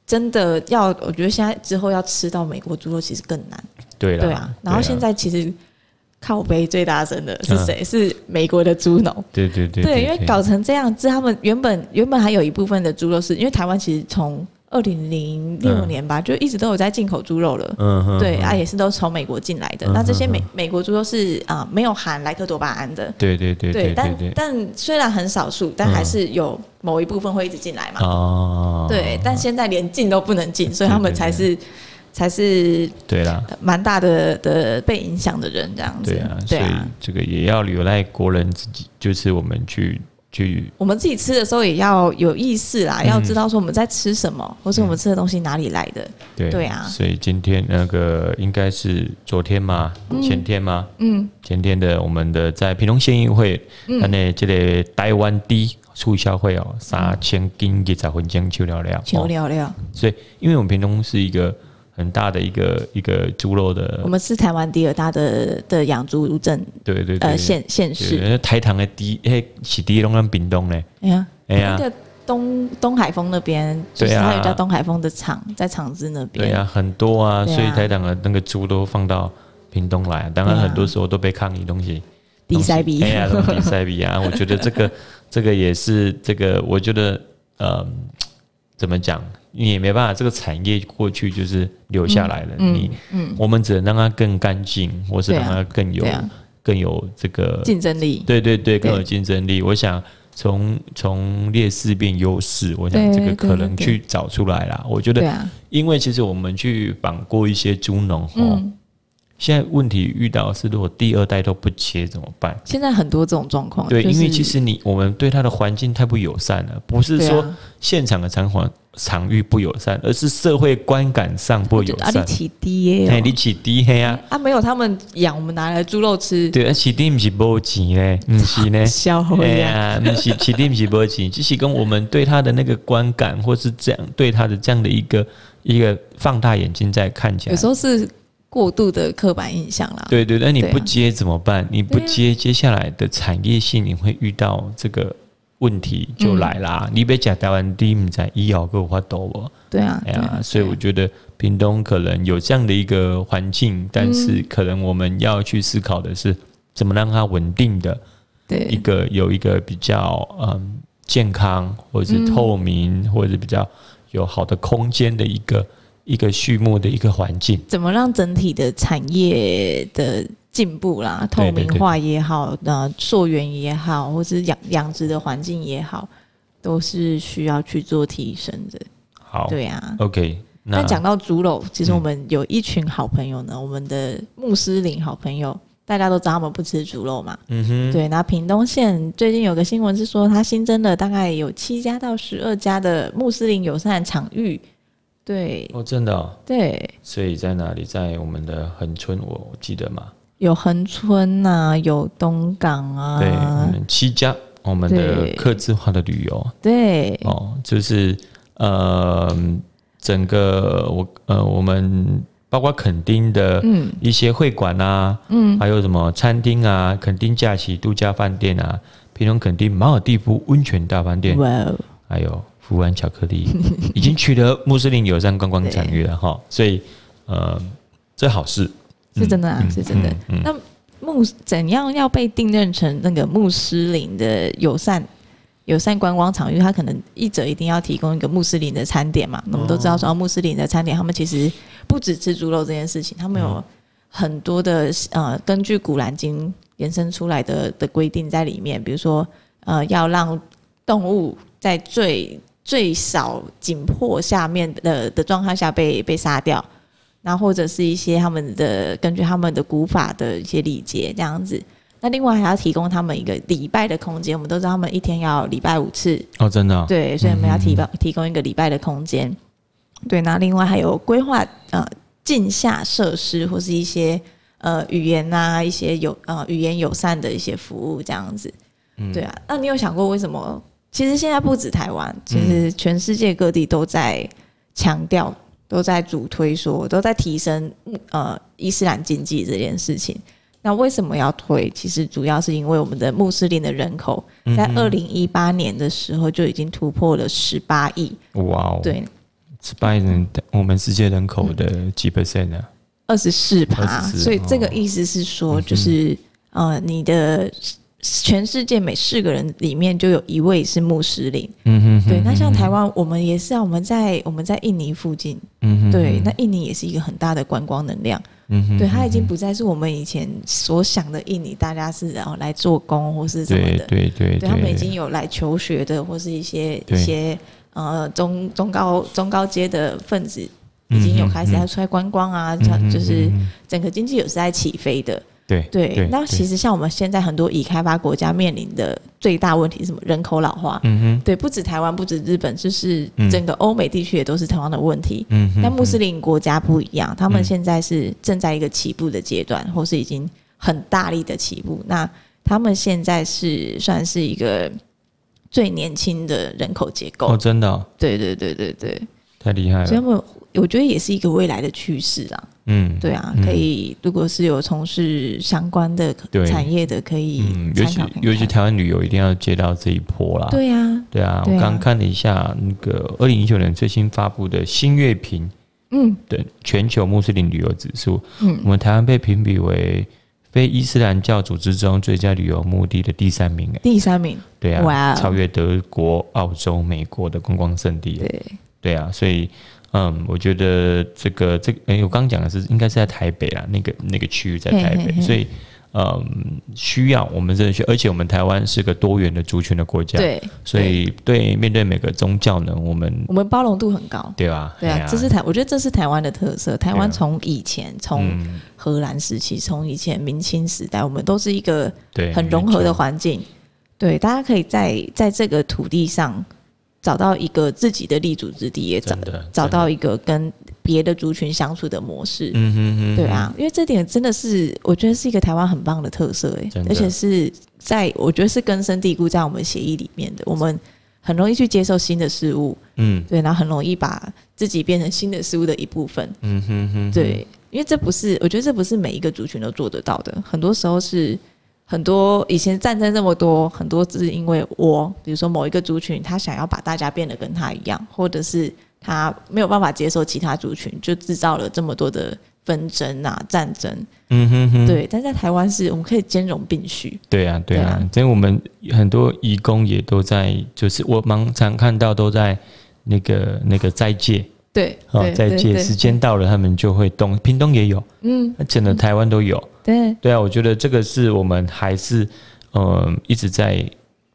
真的要，我觉得现在之后要吃到美国猪肉其实更难。对对啊，然后现在其实。靠背最大声的是谁？嗯、是美国的猪农。对对对，对，对，因为搞成这样子，他们原本原本还有一部分的猪肉是，因为台湾其实从二零零六年吧，嗯、就一直都有在进口猪肉了。嗯哼，对啊，也是都从美国进来的。嗯、那这些美美国猪肉是啊、呃，没有含莱克多巴胺的。对对对对，但但虽然很少数，但还是有某一部分会一直进来嘛。哦。对，但现在连进都不能进，所以他们才是。才是对啦，蛮大的的被影响的人这样子。对啊，所以这个也要留赖国人自己，就是我们去去，我们自己吃的时候也要有意识啦，要知道说我们在吃什么，或是我们吃的东西哪里来的。对对啊，所以今天那个应该是昨天吗？前天嘛？嗯，前天的我们的在屏东县议会，那呢这个台湾猪促销会哦，三千斤给在混江求了了，求了了。所以因为我们屏东是一个。很大的一个一个猪肉的，我们是台湾第二大的的养猪镇，对对对，呃县县市，台糖的第诶是第一龙跟屏东嘞，哎呀哎呀，那个东东海风那边，就是它有叫东海风的厂，在厂子那边，对啊，很多啊，所以台糖的那个猪都放到屏东来，当然很多时候都被抗议东西，比塞比，哎呀，比塞比啊，我觉得这个这个也是这个，我觉得呃，怎么讲？你也没办法，这个产业过去就是留下来了。嗯、你，嗯，我们只能让它更干净，或是让它更有、更有这个竞争力。对对对，更有竞争力。我想从从劣势变优势，我想这个可能去找出来了。我觉得，因为其实我们去访过一些猪农哦。嗯现在问题遇到是，如果第二代都不接怎么办？现在很多这种状况。对，就是、因为其实你我们对它的环境太不友善了，不是说现场的场环场域不友善，而是社会观感上不友善。啊，你起低耶、你起低黑啊？啊，没有他们养，我们拿来猪肉吃。对，啊，起低不是没钱嘞，不是呢。消哎呀，不是起低不是没钱，只是跟我们对它的那个观感，或是这样对它的这样的一个一个放大眼睛在看起来，有时候是。过度的刻板印象啦，对对，那你不接怎么办？你不接，接下来的产业性你会遇到这个问题就来啦。你别讲台湾第一在医药给我发抖不？对啊，哎呀，所以我觉得屏东可能有这样的一个环境，但是可能我们要去思考的是怎么让它稳定的，对。一个有一个比较嗯健康，或者是透明，嗯、或者是比较有好的空间的一个一个畜牧的一个环境。怎么让整体的产业的进步啦，透明化也好，那，溯源也好，或是养养殖的环境也好，都是需要去做提升的。好，对啊，OK。那讲到猪肉，其实我们有一群好朋友呢，嗯、我们的穆斯林好朋友，大家都知道他们不吃猪肉嘛。嗯哼。对，那屏东县最近有个新闻是说，它新增了大概有七家到十二家的穆斯林友善场域。对。哦，真的、哦。对。所以在哪里？在我们的恒春，我记得嘛。有恒春啊，有东港啊。对，我们七家，我们的客制化的旅游。对。哦，就是呃。整个我呃，我们包括垦丁的一些会馆啊，嗯，还有什么餐厅啊，垦丁假期度假饭店啊，平东垦丁马尔地夫温泉大饭店，哇哦，还有福安巧克力，已经取得穆斯林友善观光产业了哈，所以呃，这好事是真的啊，是真的。那穆怎样要被定认成那个穆斯林的友善？友善观光场域，它可能一者一定要提供一个穆斯林的餐点嘛。我们都知道，说穆斯林的餐点，他们其实不止吃猪肉这件事情，他们有很多的呃，根据古兰经延伸出来的的规定在里面。比如说，呃，要让动物在最最少紧迫下面的的状态下被被杀掉，那或者是一些他们的根据他们的古法的一些礼节这样子。那另外还要提供他们一个礼拜的空间，我们都知道他们一天要礼拜五次哦，真的、哦、对，所以我们要提供提供一个礼拜的空间。对，那另外还有规划呃镜下设施或是一些呃语言啊一些有呃语言友善的一些服务这样子。嗯，对啊，那你有想过为什么？其实现在不止台湾，其实全世界各地都在强调，都在主推说，都在提升呃伊斯兰经济这件事情。那为什么要推？其实主要是因为我们的穆斯林的人口在二零一八年的时候就已经突破了十八亿。哇哦！对，十八亿人，我们世界人口的几 percent 呢？二十四趴。所以这个意思是说，就是、哦、呃，你的全世界每四个人里面就有一位是穆斯林。嗯哼。对，那像台湾，我们也是啊，我们在我们在印尼附近。嗯哼。对，那印尼也是一个很大的观光能量。嗯哼，对，它已经不再是我们以前所想的印尼，大家是然后来做工或是什么的，对对对，对他们已经有来求学的，或是一些一些呃中中高中高阶的分子，已经有开始要出来观光啊，像就是整个经济有是在起飞的。对对，那其实像我们现在很多已开发国家面临的最大问题是什么？人口老化。嗯哼，对，不止台湾，不止日本，就是整个欧美地区也都是同样的问题。嗯哼，但穆斯林国家不一样，他们现在是正在一个起步的阶段，或是已经很大力的起步。那他们现在是算是一个最年轻的人口结构。哦，真的哦？对对对对对，太厉害了。所以他们，我觉得也是一个未来的趋势啦。嗯，对啊，可以。如果是有从事相关的产业的，可以尤其尤其台湾旅游一定要接到这一波啦。对啊，对啊。我刚刚看了一下那个二零一九年最新发布的新月评，嗯，对，全球穆斯林旅游指数，嗯，我们台湾被评比为非伊斯兰教组织中最佳旅游目的的第三名，哎，第三名，对啊，哇，超越德国、澳洲、美国的观光胜地，对，对啊，所以。嗯，我觉得这个这个，哎，我刚刚讲的是应该是在台北啊，那个那个区域在台北，嘿嘿嘿，所以嗯，需要我们这些，而且我们台湾是个多元的族群的国家，对，所以对面对每个宗教呢，我们我们包容度很高，对吧？对啊，这是台，我觉得这是台湾的特色。台湾从以前从荷兰时期，从以前明清时代，我们都是一个很融合的环境，对，大家可以在在这个土地上。找到一个自己的立足之地，也找找到一个跟别的族群相处的模式。嗯哼哼，对啊，因为这点真的是我觉得是一个台湾很棒的特色，哎，而且是在我觉得是根深蒂固在我们协议里面的。我们很容易去接受新的事物，嗯，对，然后很容易把自己变成新的事物的一部分。嗯哼哼，对，因为这不是我觉得这不是每一个族群都做得到的，很多时候是。很多以前战争这么多，很多是因为我，比如说某一个族群，他想要把大家变得跟他一样，或者是他没有办法接受其他族群，就制造了这么多的纷争啊、战争。嗯哼哼，对。但在台湾是我们可以兼容并蓄。对啊，对啊。所以、啊、我们很多移工也都在，就是我蛮常看到都在那个那个斋戒。对，哦，斋戒时间到了，他们就会动。屏东也有，嗯，整个台湾都有。对，对啊，我觉得这个是我们还是嗯、呃、一直在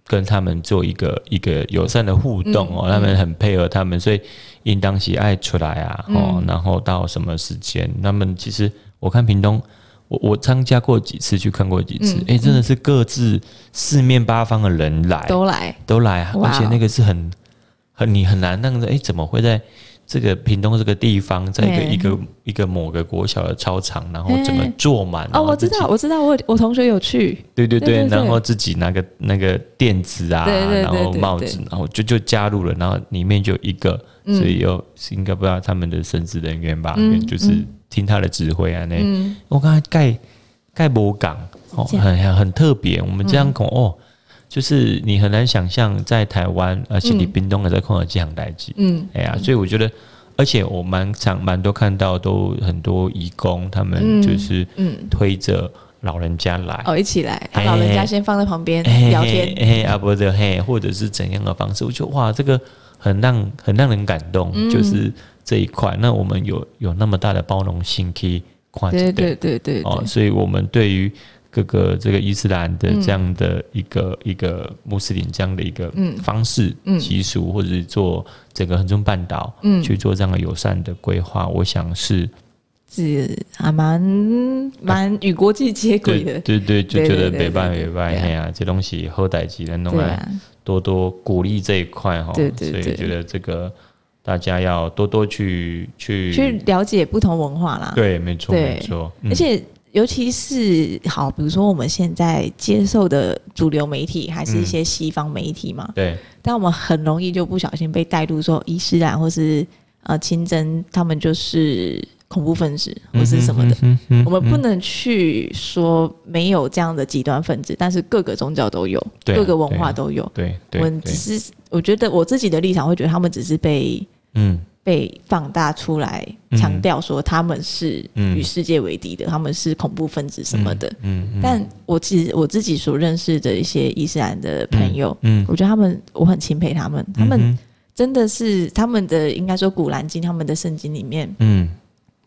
跟他们做一个一个友善的互动哦，嗯、他们很配合他们，所以应当喜爱出来啊，哦，嗯、然后到什么时间，他们其实我看屏东，我我参加过几次，去看过几次，哎、嗯欸，真的是各自四面八方的人来，都来。都来，而且那个是很很你很难那个，哎，怎么会在？这个屏东这个地方，在一个一个一个某个国小的操场，然后整个坐满哦，我知道，我知道，我我同学有去，对对对，然后自己拿个那个垫子啊，然后帽子，然后就就加入了，然后里面就一个，所以有应该不知道他们的神职人员吧，就是听他的指挥啊，那我刚才盖盖博港哦，很很特别，我们这样讲哦。就是你很难想象在台湾，而且你冰冻的在空有这样代志，嗯，哎呀，所以我觉得，而且我蛮常蛮多看到都很多义工，他们就是嗯。推着老人家来。哦一起来，老人家先放在旁边聊天，嘿阿伯的嘿，或者是怎样的方式，我觉得哇这个很让很让人感动，就是这一块，那我们有有那么大的包容性可以跨界，对对对对，哦，所以我们对于。各个这个伊斯兰的这样的一个、嗯、一个穆斯林这样的一个方式习、嗯、俗，或者是做整个恒中半岛、嗯、去做这样的友善的规划，我想是是还蛮蛮与国际接轨的。对对，对，就觉得北办北办法呀，这东西后代级的弄来多多鼓励这一块哈。对对，对，所以觉得这个大家要多多去去去了解不同文化啦。对，没错没错，嗯、而且。尤其是好，比如说我们现在接受的主流媒体，还是一些西方媒体嘛。对。但我们很容易就不小心被带入说伊斯兰或是呃清真，他们就是恐怖分子或是什么的。我们不能去说没有这样的极端分子，但是各个宗教都有，各个文化都有。对。我们只是，我觉得我自己的立场会觉得他们只是被嗯。被放大出来，强调说他们是与世界为敌的，嗯、他们是恐怖分子什么的。嗯，嗯嗯，但我其实我自己所认识的一些伊斯兰的朋友，嗯，嗯。我觉得他们我很钦佩他们，他们真的是他们的应该说古兰经，他们的圣经里面，嗯，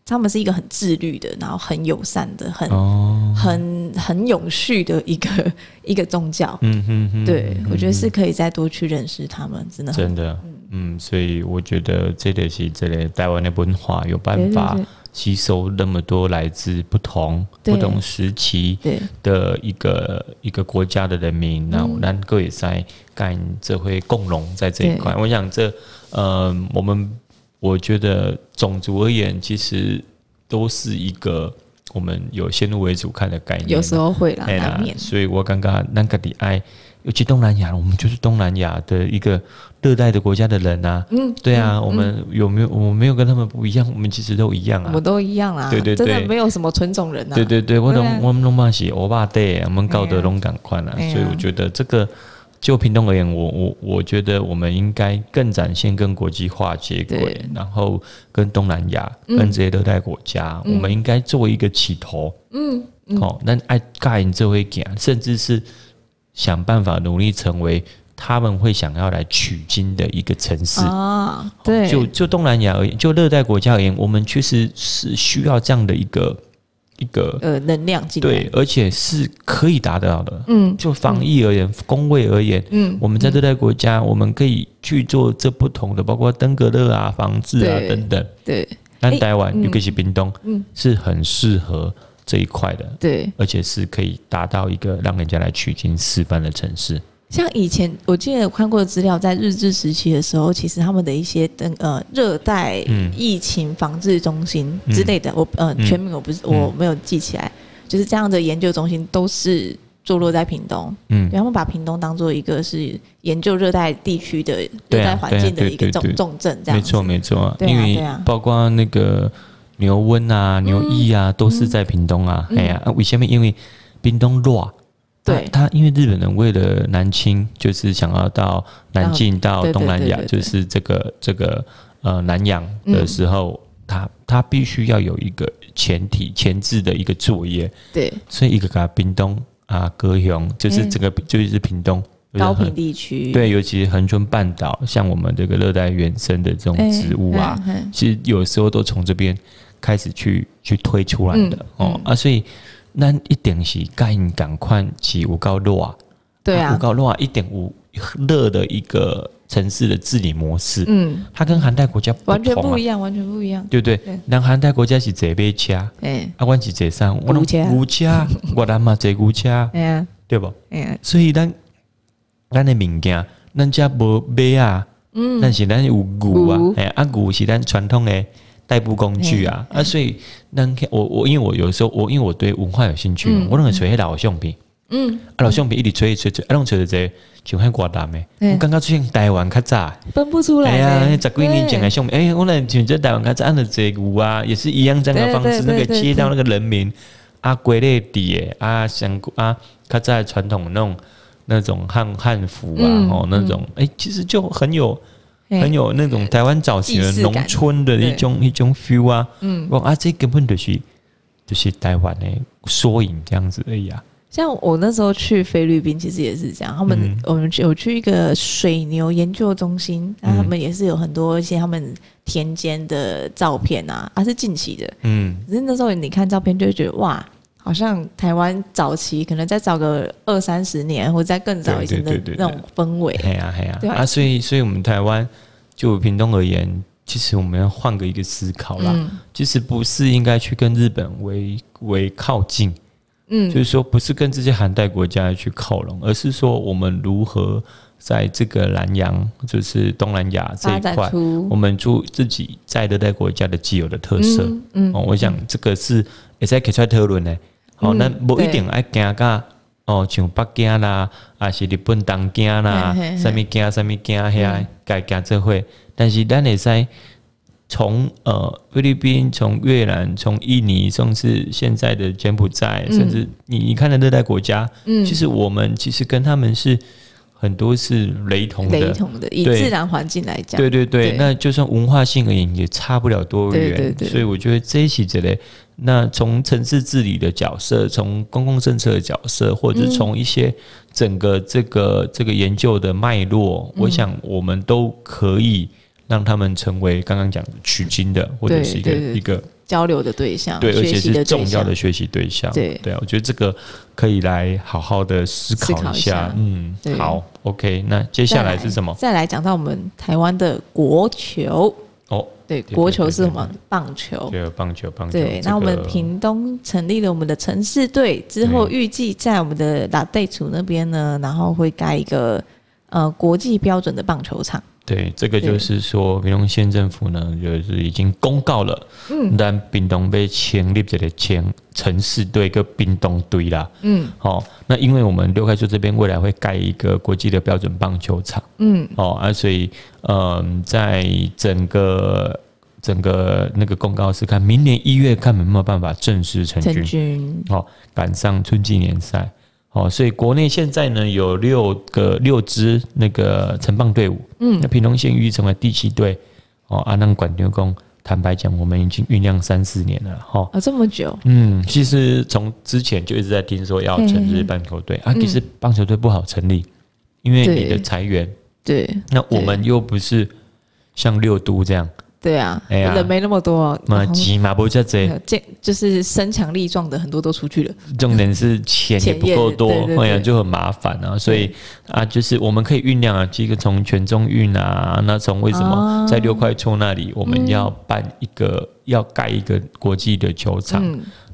他们是一个很自律的，然后很友善的，很、哦、很很永续的一个 一个宗教。嗯哼哼，对我觉得是可以再多去认识他们，真的真的。嗯，所以我觉得这个是这个台湾的文化有办法吸收那么多来自不同不同时期的一个一个国家的人民，那我们各也在干这会共荣在这一块。我想这呃，我们我觉得种族而言，其实都是一个我们有先入为主看的概念，有时候会啦，难免。所以我刚刚那个的爱。尤其东南亚，我们就是东南亚的一个热带的国家的人啊。嗯，对啊，我们有没有？我们没有跟他们不一样，我们其实都一样啊。我们都一样啊。对对对，真的没有什么纯种人啊。对对对，我们我们拢嘛是欧巴对，我们高德龙港宽啊。所以我觉得这个就屏东而言，我我我觉得我们应该更展现跟国际化接轨，然后跟东南亚跟这些热带国家，我们应该做一个起头。嗯，好，那爱盖这会讲，甚至是。想办法努力成为他们会想要来取经的一个城市啊！对，就就东南亚而言，就热带国家而言，我们确实是需要这样的一个一个呃能量进来，对，而且是可以达得到的。嗯，就防疫而言，工位而言，嗯，我们在热带国家，我们可以去做这不同的，包括登革热啊、防治啊等等。对，但台湾尤其是屏东，嗯，是很适合。这一块的，对，而且是可以达到一个让人家来取经示范的城市。像以前我记得有看过的资料，在日治时期的时候，其实他们的一些等呃热带疫情防治中心之类的，嗯、我呃全名我不是、嗯、我没有记起来，就是这样的研究中心都是坐落在屏东。嗯，然后把屏东当做一个是研究热带地区的热带环境的一个重重镇，这样。没错没错，因为包括那个。牛瘟啊，牛疫啊，都是在屏东啊。哎呀，为什么？因为屏东热。对，他因为日本人为了南侵，就是想要到南进到东南亚，就是这个这个呃南洋的时候，他他必须要有一个前提前置的一个作业。对，所以一个个屏东啊，高雄就是这个、欸、就是屏东高屏地区，对，尤其是恒春半岛，像我们这个热带原生的这种植物啊，欸欸欸、其实有时候都从这边开始去去推出来的、嗯、哦啊，所以那一定是该赶快起五高热啊，对啊，五高热啊，一点五热的一个。城市的治理模式，嗯，它跟寒带国家、啊、完全不一样，完全不一样，对不对？那寒带国家是坐马车，哎，啊，阮是坐山，我侬牛车，我他妈这牛车，哎对不？哎，所以咱咱的物件，咱家无马啊，嗯，但是咱有牛啊，哎，啊牛是咱传统的代步工具啊，啊，所以咱我我因为我有时候我因为我对文化有兴趣，我拢会吹老相片。嗯，啊，老相片一直吹吹吹，啊，拢吹着这像很寡淡的。我刚刚出现台湾较早，分不出来。哎呀，十几年前的相片，哎，我来选择台湾较早按的这个啊，也是一样这样的方式，那个街道那个人民啊，归类底诶，啊，像啊，较早传统那种那种汉汉服啊，哦，那种哎，其实就很有很有那种台湾早期的农村的一种一种 feel 啊。嗯，哇啊，这根本就是就是台湾的缩影这样子而已啊。像我那时候去菲律宾，其实也是这样。他们、嗯、我们有去一个水牛研究中心，然后他们也是有很多一些他们田间的照片啊，啊、是近期的。嗯，可是那时候你看照片，就会觉得哇，好像台湾早期可能再早个二三十年，或者再更早以前的那种氛围。对啊，对啊，对啊。所以，所以我们台湾就屏东而言，其实我们要换个一个思考啦。嗯、其实不是应该去跟日本为为靠近。嗯，就是说，不是跟这些寒带国家去靠拢，而是说我们如何在这个南洋，就是东南亚这一块，我们做自己在热带国家的既有的特色。嗯，嗯哦，我想这个是也在可以出来讨论的。好，那不一定爱惊噶哦，像北京啦，还是日本东京啦，什么惊什么惊，遐该行这会，但是咱会使。从呃菲律宾，从越南，从印尼，甚至现在的柬埔寨，甚至你你看的热带国家，嗯，其实我们其实跟他们是很多是雷同的，雷同的，以自然环境来讲，对对对，对。那就算文化性而言，也差不了多远。对对对，所以我觉得这一期之类，那从城市治理的角色，从公共政策的角色，或者从一些整个这个这个研究的脉络，我想我们都可以。让他们成为刚刚讲的取经的，或者是一个一个交流的对象，对，而且是重要的学习对象。对对啊，我觉得这个可以来好好的思考一下。嗯，对好，OK。那接下来是什么？再来讲到我们台湾的国球哦，对，国球是什么？棒球，对，棒球，棒球。对，那我们屏东成立了我们的城市队之后，预计在我们的拉贝楚那边呢，然后会盖一个呃国际标准的棒球场。对，这个就是说，屏东县政府呢，就是已经公告了，嗯，但屏东被成立这个城城市队跟屏东队啦，嗯，好，那因为我们六开处这边未来会盖一个国际的标准棒球场，嗯，哦，啊，所以，嗯，在整个整个那个公告是看明年一月看有没有办法正式成军，成军，好，赶上春季联赛。哦，所以国内现在呢有六个六支那个城棒队伍，嗯，那平东县预计成为第七队。哦，阿南管牛工，坦白讲，我们已经酝酿三四年了，哈，啊，这么久，嗯，其实从之前就一直在听说要成立棒球队，啊，其实棒球队不好成立，因为你的裁员，对，那我们又不是像六都这样。对啊，人没那么多，嘛钱嘛不这这，就是身强力壮的很多都出去了。重点是钱也不够多，哎呀就很麻烦啊。所以啊，就是我们可以酝酿啊，这个从全中运啊，那从为什么在六块厝那里我们要办一个要盖一个国际的球场？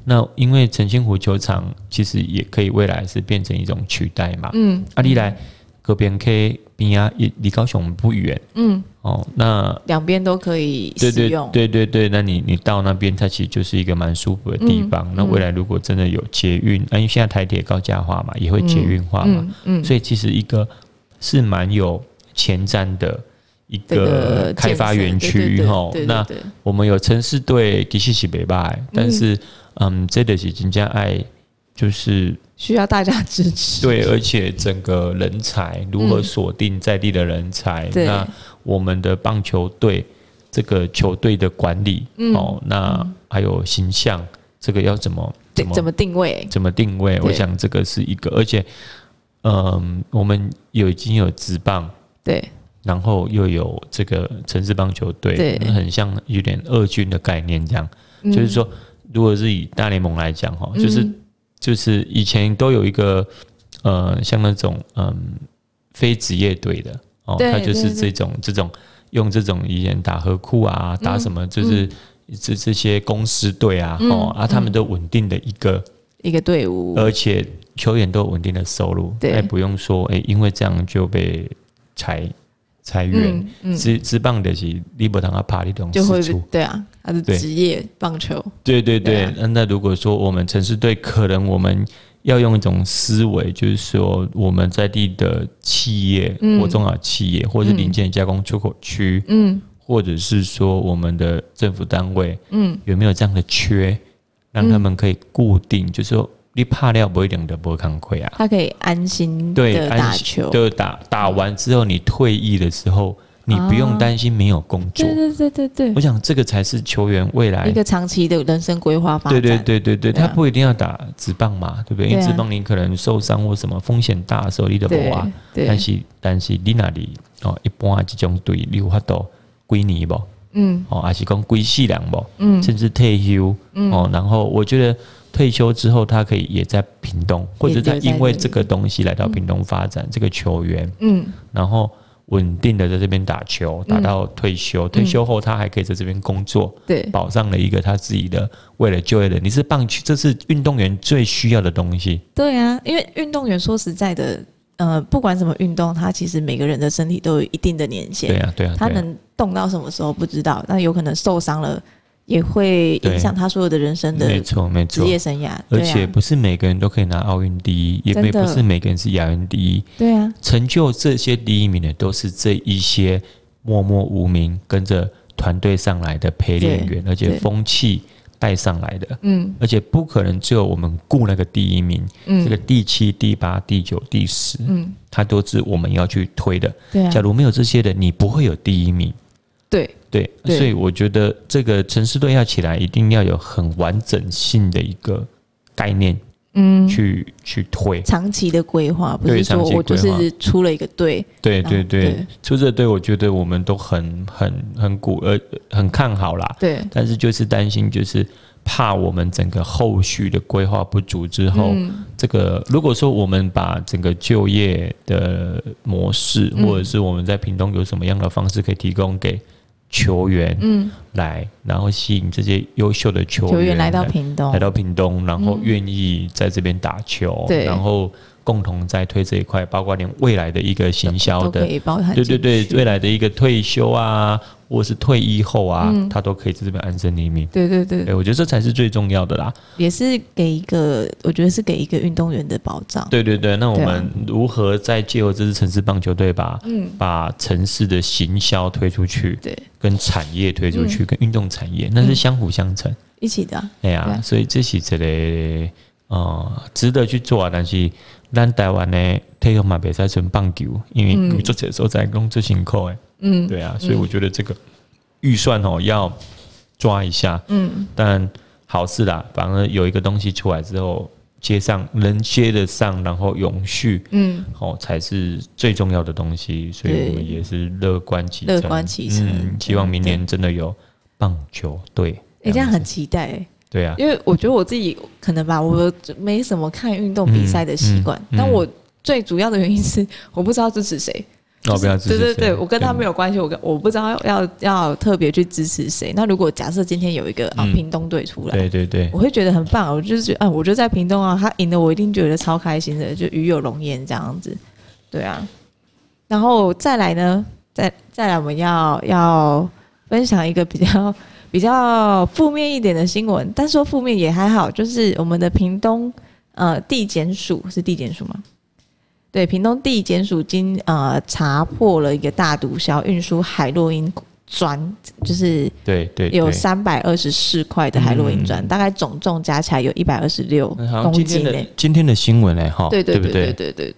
那因为澄清湖球场其实也可以未来是变成一种取代嘛。嗯，啊，你来隔壁可以边啊，也离高雄不远。嗯。哦，那两边都可以使用。对对对对，那你你到那边，它其实就是一个蛮舒服的地方。嗯、那未来如果真的有捷运，嗯、因为现在台铁高架化嘛，也会捷运化嘛，嗯所以其实一个是蛮有前瞻的一个开发园区哈。那我们有城市队，其实是北矽，但是嗯，这个是真正爱。就是需要大家支持，对，而且整个人才如何锁定在地的人才？嗯、那我们的棒球队这个球队的管理、嗯、哦，那还有形象，这个要怎么怎么怎么定位？怎么定位？我想这个是一个，而且，嗯、呃，我们有已经有职棒，对，然后又有这个城市棒球队，对，很像有点二军的概念这样，嗯、就是说，如果是以大联盟来讲哈，就是、嗯、就是以前都有一个呃，像那种嗯、呃，非职业队的哦，他就是这种这种。用这种语言打和库啊，打什么就是这这些公司队啊，哦啊，他们都稳定的一个一个队伍，而且球员都有稳定的收入，对，也不用说哎，因为这样就被裁裁员。职职棒的是你不让他爬那种支出，对啊，他是职业棒球，对对对。那那如果说我们城市队，可能我们。要用一种思维，就是说我们在地的企业、嗯、或中小企业，或者是零件加工出口区，嗯，或者是说我们的政府单位，嗯，有没有这样的缺，让他们可以固定，嗯、就是说你怕料不会两的不会看亏啊，他可以安心的打球，对，打打完之后你退役的时候。你不用担心没有工作，对对对对对，我想这个才是球员未来一个长期的人生规划发展。对对对对对，他不一定要打直棒嘛，对不对？因为直棒你可能受伤或什么风险大的时候，你都不啊。但是但是你那里哦，一般这种队你有法度归你不？嗯，哦，还是讲归系两不？嗯，甚至退休。哦，然后我觉得退休之后，他可以也在屏东，或者在因为这个东西来到屏东发展这个球员，嗯，然后。稳定的在这边打球，打到退休。嗯、退休后，他还可以在这边工作，对、嗯，保障了一个他自己的为了就业的。你是棒球，这是运动员最需要的东西。对啊，因为运动员说实在的，呃，不管什么运动，他其实每个人的身体都有一定的年限。对啊，对啊，他能动到什么时候不知道，那有可能受伤了。也会影响他所有的人生的，没错没错，职业生涯。而且不是每个人都可以拿奥运第一，也不是每个人是亚运第一。对啊，成就这些第一名的都是这一些默默无名跟着团队上来的陪练员，而且风气带上来的。嗯，而且不可能只有我们雇那个第一名，这个第七、第八、第九、第十，嗯，他都是我们要去推的。对啊，假如没有这些的，你不会有第一名。对。对，所以我觉得这个城市队要起来，一定要有很完整性的一个概念，嗯，去去推。长期的规划，不是说我就是出了一个队，对对对，出这个队，我觉得我们都很很很鼓呃很看好啦，对，但是就是担心，就是怕我们整个后续的规划不足之后，这个如果说我们把整个就业的模式，或者是我们在屏东有什么样的方式可以提供给。球员嗯。来，然后吸引这些优秀的球员，来到屏东，来到屏东，然后愿意在这边打球，对，然后共同在推这一块，包括连未来的一个行销的，对对对，未来的一个退休啊。或是退役后啊，嗯、他都可以在这边安身立命。对对对，对，我觉得这才是最重要的啦。也是给一个，我觉得是给一个运动员的保障。对对对，那我们如何再借由这支城市棒球队把嗯把城市的行销推出去，对，跟产业推出去，嗯、跟运动产业那是相辅相成，一起的。哎呀、啊，所以这是这类呃值得去做啊，但是咱台湾呢，体育嘛比赛纯棒球，因为做这时候在工作辛苦哎。嗯，对啊，所以我觉得这个预算哦要抓一下。嗯，但好事啦，反而有一个东西出来之后接上，能接得上，然后永续，嗯，哦才是最重要的东西。所以我们也是乐观其成，乐观其成。嗯，希望明年真的有棒球队，哎，这样很期待欸。对啊，因为我觉得我自己可能吧，我没什么看运动比赛的习惯，但我最主要的原因是我不知道支持谁。哦，不要支持。对对对，我跟他没有关系，我跟我不知道要要特别去支持谁。那如果假设今天有一个啊屏东队出来，对对对，我会觉得很棒。我就是觉得，啊，我就在屏东啊，他赢了，我一定觉得超开心的，就鱼有龙颜这样子。对啊，然后再来呢，再再来，我们要要分享一个比较比较负面一点的新闻，但说负面也还好，就是我们的屏东呃地检署是地检署吗？对，屏东地检署经呃查破了一个大毒枭运输海洛因砖，就是对对，有三百二十四块的海洛因砖，大概总重加起来有一百二十六公斤。今天的新闻呢？哈，对对对对对对。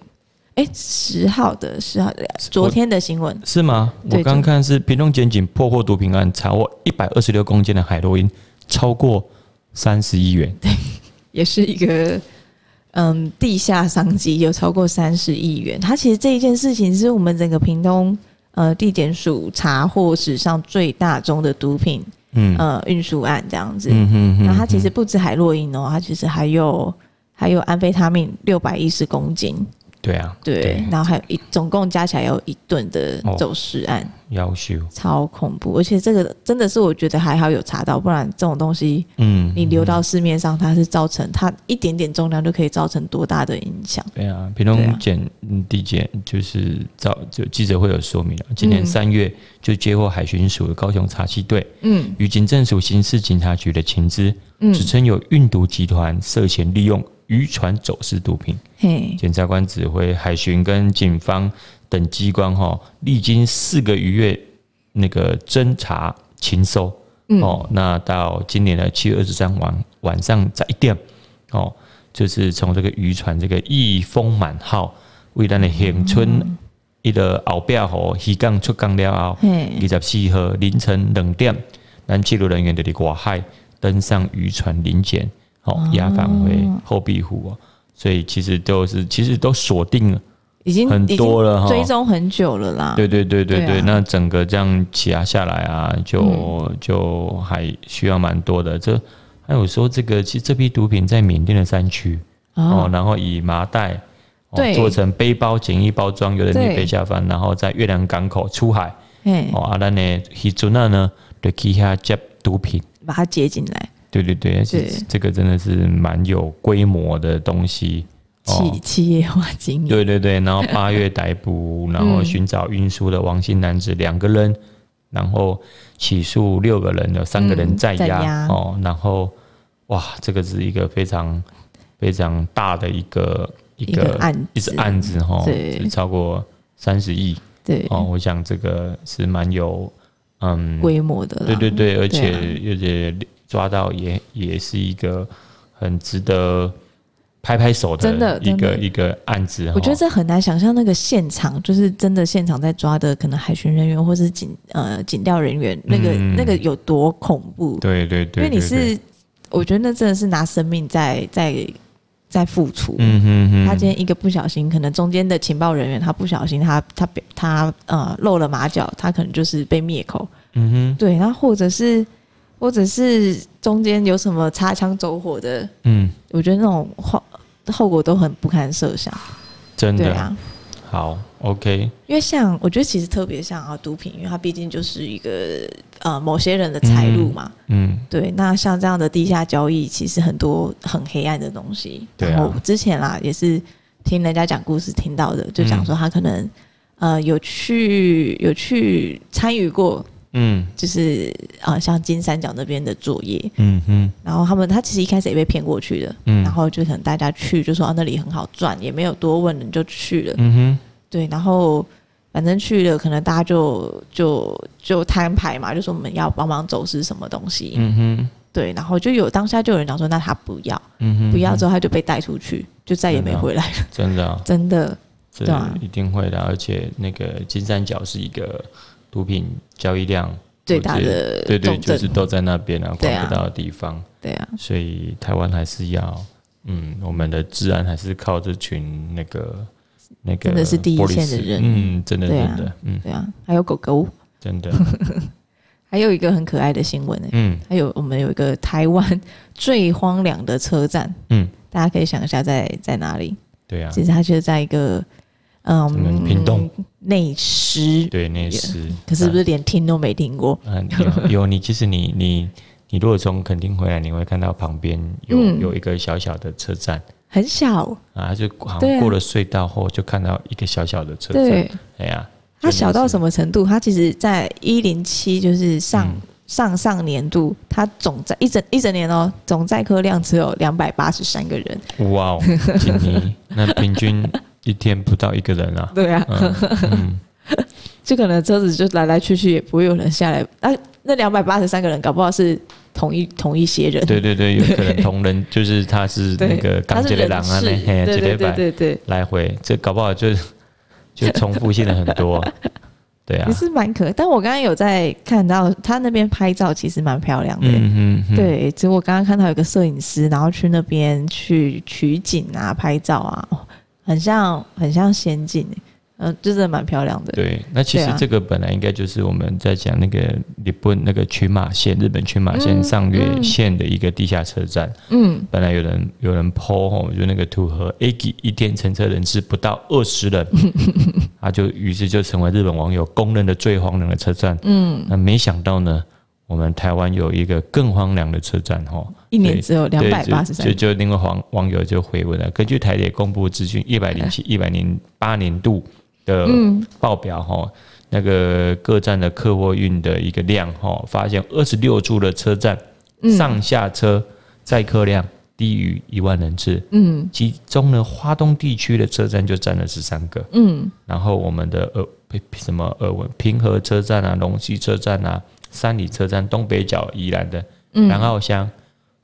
哎，十号的十号的，昨天的新闻是吗？我刚看是屏东检警破获毒品案，查获一百二十六公斤的海洛因，超过三十亿元。对，也是一个嗯地下商机，有超过三十亿元。它其实这一件事情是我们整个屏东呃地检署查获史上最大宗的毒品嗯呃运输案这样子。嗯哼哼。那它其实不止海洛因哦，它其实还有还有安非他命六百一十公斤。对啊，对，对，然后还有一总共加起来有一吨的走私案，要、哦、寿，超恐怖，而且这个真的是我觉得还好有查到，不然这种东西，嗯，你流到市面上，它是造成它一点点重量就可以造成多大的影响？对啊，屏东检地检就是早就记者会有说明了，今年三月就接获海巡署的高雄查缉队，嗯，与警政署刑事警察局的情资，嗯，指称有运毒集团涉嫌利用。渔船走私毒品，检察官指挥海巡跟警方等机关哈，历经四个余月那个侦查勤搜哦，那到今年的七月二十三晚晚上在一点哦，就是从这个渔船这个益丰满号为咱的恒春一个后壁河渔港出港了后，二十四号凌晨两点，咱记录人员就伫外海登上渔船临检。哦，押返回后壁湖哦，所以其实都是其实都锁定了，已经很多了哈，追踪很久了啦。对对对对对，那整个这样起压下来啊，就、嗯、就还需要蛮多的。这还有说这个，其实这批毒品在缅甸的山区哦，然后以麻袋哦做成背包简易包装，有人也背下翻，然后在越南港口出海。哦，阿兰呢，希祖那呢，对，去下接毒品，把它接进来。对对对，而且这个真的是蛮有规模的东西，企企业化经营。对对对，然后八月逮捕，然后寻找运输的王姓男子两个人，然后起诉六个人，有三个人在押哦。然后哇，这个是一个非常非常大的一个一个案一个案子哈，是超过三十亿。对哦，我想这个是蛮有嗯规模的。对对对，而且而且。抓到也也是一个很值得拍拍手的一个一个案子。我觉得这很难想象，那个现场就是真的现场在抓的，可能海巡人员或是警呃警调人员，那个那个有多恐怖？对对对，因为你是，我觉得那真的是拿生命在在在付出。嗯哼哼，他今天一个不小心，可能中间的情报人员他不小心，他他他呃露了马脚，他可能就是被灭口。嗯哼，对，然后或者是。或者是中间有什么擦枪走火的，嗯，我觉得那种后后果都很不堪设想，真的啊。好，OK。因为像我觉得其实特别像啊毒品，因为它毕竟就是一个呃某些人的财路嘛，嗯，嗯，对。那像这样的地下交易，其实很多很黑暗的东西。对啊。然后之前啦，也是听人家讲故事听到的，就讲说他可能呃有去有去参与过。嗯，就是啊，像金三角那边的作业，嗯哼，然后他们他其实一开始也被骗过去的，嗯，然后就可能大家去就说啊那里很好赚，也没有多问，你就去了，嗯哼，对，然后反正去了，可能大家就就就摊牌嘛，就说我们要帮忙走私什么东西，嗯哼，对，然后就有当下就有人讲说那他不要，嗯哼，不要之后他就被带出去，就再也没回来了，真的，真的，真的，对，一定会的，而且那个金三角是一个。毒品交易量最大的，对对，就是都在那边啊，管不到的地方。对啊，所以台湾还是要，嗯，我们的治安还是靠这群那个那个，真的是第一线的人，嗯，真的真的，嗯，对啊，还有狗狗，真的，还有一个很可爱的新闻呢，嗯，还有我们有一个台湾 最荒凉的车站，嗯，大家可以想一下在在哪里？对啊，其实它就是在一个。嗯，屏东内狮，对内狮，可是不是连听都没听过？嗯，有，有你，其实你你你如果从垦丁回来，你会看到旁边有、嗯、有一个小小的车站，很小啊，就好像过了隧道后就看到一个小小的车站。对，哎呀，它小到什么程度？它其实在一零七，就是上、嗯、上上年度，它总载一整一整年哦，总载客量只有两百八十三个人。哇哦，今年那平均。一天不到一个人啊！对啊，嗯，就可能车子就来来去去，也不会有人下来。那那两百八十三个人，搞不好是同一同一些人。对对对，有可能同人就是他是那个港姐的狼啊，那嘿，对对对对，来回这搞不好就就重复性的很多。对啊，也是蛮可，但我刚刚有在看到他那边拍照，其实蛮漂亮的。嗯嗯，对，只是我刚刚看到有个摄影师，然后去那边去取景啊、拍照啊，很像很像仙境嗯，就是蛮漂亮的。对，那其实这个本来应该就是我们在讲那个日本那个群马县，日本群马县上越线的一个地下车站。嗯，本来有人有人 po 吼，就那个土和 A 级一天乘车人次不到二十人，他就于是就成为日本网友公认的最荒凉的车站。嗯，那没想到呢，我们台湾有一个更荒凉的车站吼，一年只有两百八十三。就就另外网网友就回问了，根据台铁公布资讯，一百零七、一百零八年度。的报表哈，那个各站的客货运的一个量哈，发现二十六处的车站上下车载客量低于一万人次，嗯，其中呢，华东地区的车站就占了十三个，嗯，然后我们的呃什么呃平和车站啊、龙溪车站啊、三里车站、东北角宜兰的南澳乡、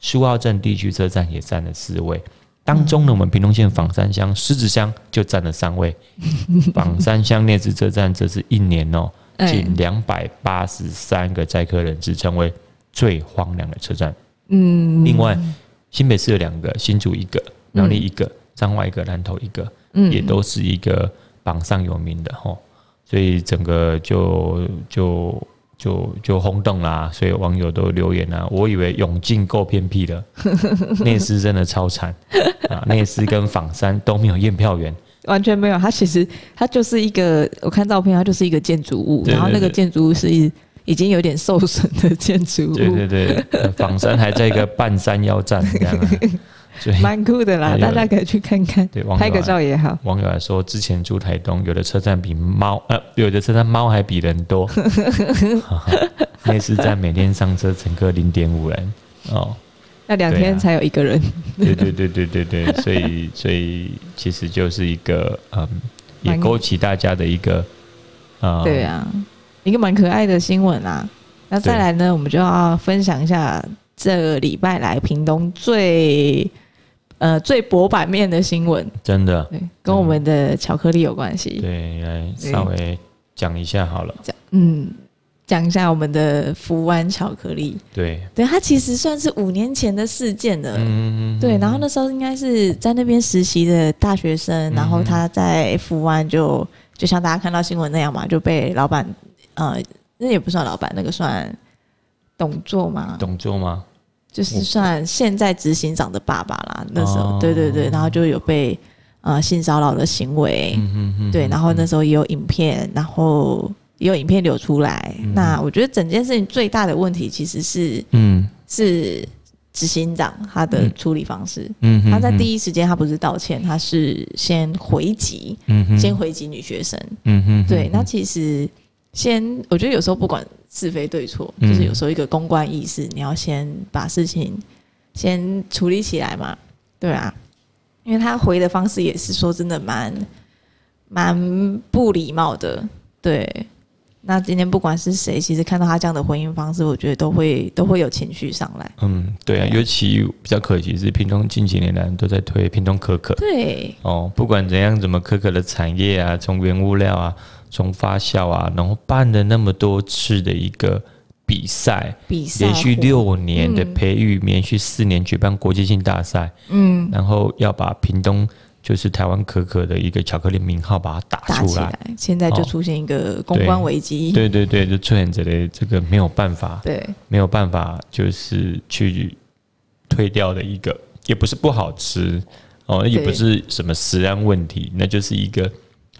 苏澳镇地区车站也占了四位。当中呢，我们屏东县枋山乡、狮子乡就占了三位。枋山乡列支车站则是一年哦，仅两百八十三个载客人次，成为最荒凉的车站。嗯，另外新北市有两个，新竹一个，苗栗一个，彰化一个，南投一个，也都是一个榜上有名的哈。所以整个就就。就就轰动啦，所以网友都留言啊。我以为永靖够偏僻的，内斯真的超惨啊！内斯跟仿山都没有验票员，完全没有。它其实它就是一个，我看照片，它就是一个建筑物，然后那个建筑物是已经有点受损的建筑物。对对对，仿山还在一个半山腰站这样、啊。蛮酷的啦，大家可以去看看，对，拍个照也好。网友还说，之前住台东，有的车站比猫，呃，有的车站猫还比人多。内狮站每天上车乘客零点五人哦，那两天才有一个人。对对对对对对，所以所以其实就是一个嗯，也勾起大家的一个啊，对啊，一个蛮可爱的新闻啊。那再来呢，我们就要分享一下这礼拜来屏东最。呃，最薄版面的新闻，真的，对，跟我们的巧克力有关系。对，来稍微讲一下好了。讲，嗯，讲一下我们的福湾巧克力。对，对，它其实算是五年前的事件了。嗯，对，然后那时候应该是在那边实习的大学生，然后他在福湾就就像大家看到新闻那样嘛，就被老板，呃，那也不算老板，那个算董座吗？董座吗？就是算现在执行长的爸爸啦，那时候，对对对，然后就有被呃性骚扰的行为，对，然后那时候也有影片，然后也有影片流出来。那我觉得整件事情最大的问题其实是，嗯，是执行长他的处理方式，嗯，他在第一时间他不是道歉，他是先回击，嗯，先回击女学生，嗯哼，对，那其实。先，我觉得有时候不管是非对错，就是有时候一个公关意识，你要先把事情先处理起来嘛，对啊，因为他回的方式也是说真的蛮蛮不礼貌的，对。那今天不管是谁，其实看到他这样的回应方式，我觉得都会都会有情绪上来。嗯，对啊，尤其比较可惜是屏东近几年来都在推屏东可可，对哦，不管怎样，怎么可可的产业啊，从原物料啊。从发酵啊，然后办了那么多次的一个比赛，比赛连续六年的培育，嗯、连续四年举办国际性大赛，嗯，然后要把屏东就是台湾可可的一个巧克力名号把它打出来，现在就出现一个公关危机，对对对，就出现这类这个没有办法，对，没有办法就是去推掉的一个，也不是不好吃哦，也不是什么食安问题，那就是一个。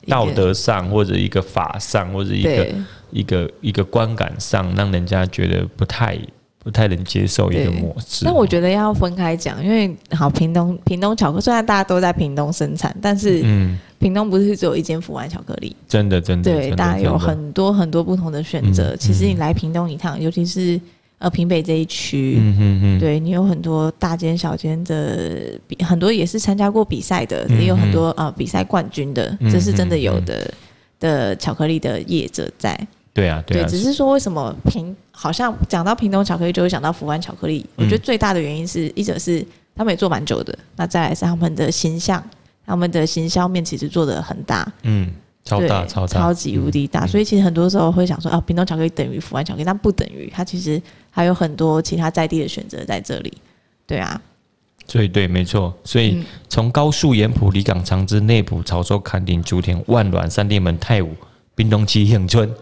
道德上或者一个法上或者一个一个一个观感上，让人家觉得不太不太能接受一个模式。那我觉得要分开讲，因为好，屏东屏东巧克力虽然大家都在屏东生产，但是嗯，屏东不是只有一间福安巧克力，真的真的对，大家有很多很多不同的选择。其实你来屏东一趟，尤其是。呃，平北这一区，嗯哼哼，对你有很多大间小间的，比很多也是参加过比赛的，也有很多啊、呃、比赛冠军的，这是真的有的的巧克力的业者在。对啊，对啊，对，只是说为什么平好像讲到平东巧克力就会想到福安巧克力？嗯、我觉得最大的原因是一者是他们也做蛮久的，那再来是他们的形象，他们的行销面其实做的很大，嗯，超大超大，超级无敌大，嗯、所以其实很多时候会想说啊，屏东巧克力等于福安巧克力，但不等于，它其实还有很多其他在地的选择在这里，对啊。对对，没错。所以从高速、盐埔、离港、长治、内埔、潮州、坎顶、竹田、万峦、三地门、太武、屏东七庆村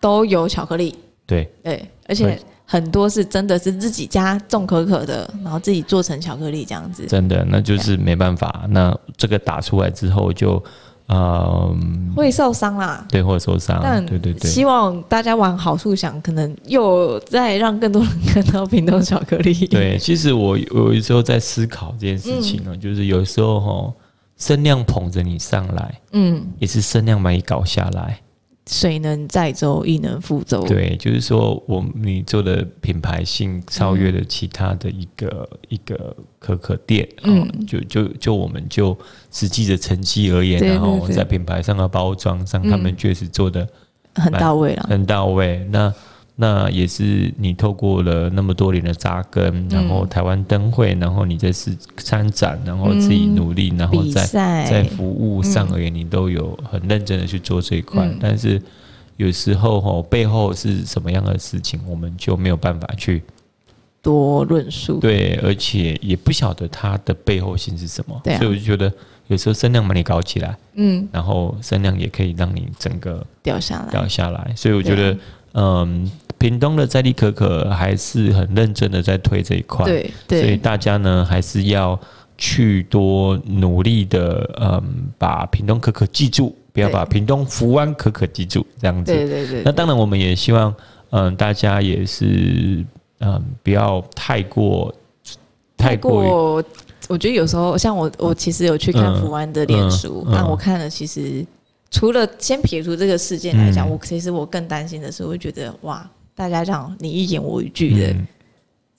都有巧克力。对对，而且很多是真的是自己家种可可的，然后自己做成巧克力这样子。真的，那就是没办法。那这个打出来之后就。呃，会受伤啦，对，会受伤。但对对对，希望大家往好处想，可能又再让更多人看到屏东巧克力。对，其实我有时候在思考这件事情呢，嗯、就是有时候哈，声量捧着你上来，嗯，也是声量把你搞下来。水能载舟，亦能覆舟。对，就是说，我你做的品牌性超越了其他的一个、嗯、一个可可店，嗯，就就就我们就实际的成绩而言，然后在品牌上的包装上，他们确实做的很到位了，很到位。那。那也是你透过了那么多年的扎根，然后台湾灯会，然后你这次参展，然后自己努力，然后在在服务上而言，你都有很认真的去做这一块。但是有时候吼背后是什么样的事情，我们就没有办法去多论述。对，而且也不晓得它的背后性是什么，所以我就觉得有时候声量把你搞起来，嗯，然后声量也可以让你整个掉下来，掉下来。所以我觉得，嗯。屏东的在地可可还是很认真的在推这一块，对，对，所以大家呢还是要去多努力的，嗯，把屏东可可记住，不要把屏东福湾可可记住，这样子。对对对。那当然，我们也希望，嗯，大家也是，嗯，不要太过，太过。我觉得有时候，像我，我其实有去看福湾的脸书，那、嗯嗯、我看了，其实除了先撇除这个事件来讲，嗯、我其实我更担心的是，我会觉得哇。大家这样你一言我一句的，嗯、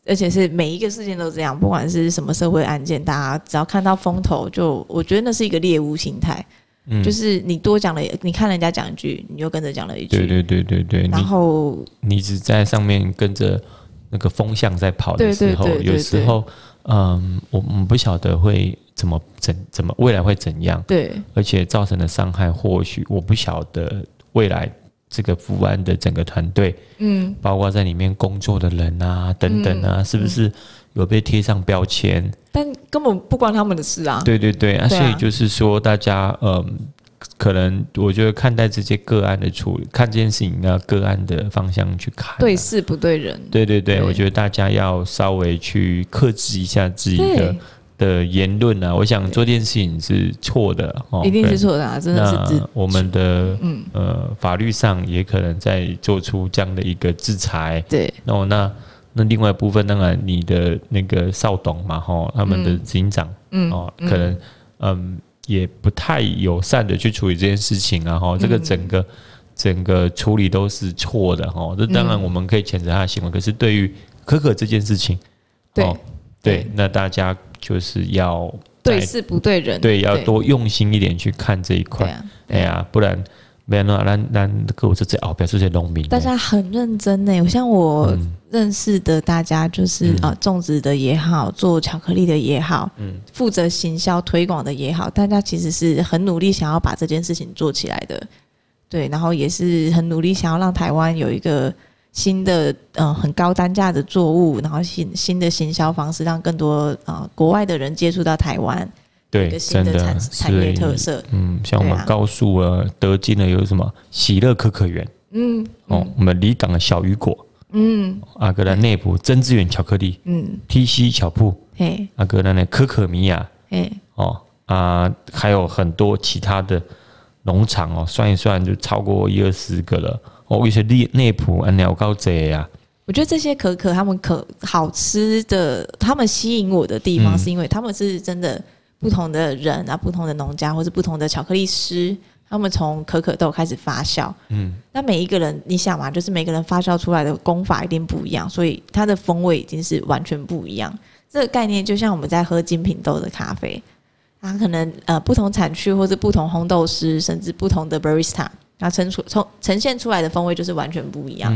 而且是每一个事件都这样，不管是什么社会案件，大家只要看到风头，就我觉得那是一个猎物心态，嗯、就是你多讲了，你看人家讲一句，你又跟着讲了一句，对对对对对，然后你，你只在上面跟着那个风向在跑的时候，有时候，嗯，我们不晓得会怎么怎怎么未来会怎样，对，而且造成的伤害，或许我不晓得未来。这个福安的整个团队，嗯，包括在里面工作的人啊，等等啊，嗯、是不是有被贴上标签？但根本不关他们的事啊。对对对，啊，所以就是说，大家，嗯，可能我觉得看待这些个案的处理，看这件事情要个案的方向去看，对事不对人。对对对，对我觉得大家要稍微去克制一下自己的。的言论啊，我想做这件事情是错的哦，一定是错的啊，真的是。我们的嗯呃法律上也可能在做出这样的一个制裁。对，然后那那另外一部分，当然你的那个少董嘛，哈，他们的警长，嗯哦，可能嗯也不太友善的去处理这件事情啊，哈，这个整个整个处理都是错的哈。这当然我们可以谴责他的行为，可是对于可可这件事情，对对，那大家。就是要对事不对人，对，要多用心一点去看这一块。哎呀，不然大家很认真呢。像我认识的大家，就是啊，种植的也好，做巧克力的也好，嗯，负责行销推广的也好，大家其实是很努力想要把这件事情做起来的。对，然后也是很努力想要让台湾有一个。新的嗯、呃、很高单价的作物，然后新新的行销方式，让更多啊、呃、国外的人接触到台湾，对，一个新的产产业特色。嗯，像我们高速啊，德金的有什么喜乐可可园，嗯，哦，我们离港的小雨果，嗯，阿格兰内部真之源巧克力，嗯，TC 巧铺，嘿，阿格兰的可可米亚，嘿，哦啊，还有很多其他的农场哦，算一算就超过一二十个了。哦，有些内内埔啊，鸟高贼呀。我觉得这些可可，他们可好吃的，他们吸引我的地方，是因为他们是真的不同的人啊，不同的农家，或者不同的巧克力师，他们从可可豆开始发酵。嗯，那每一个人，你想嘛，就是每个人发酵出来的功法一定不一样，所以它的风味已经是完全不一样。这个概念就像我们在喝精品豆的咖啡，它可能呃不同产区或者不同烘豆师，甚至不同的 barista。然后呈出从呈现出来的风味就是完全不一样。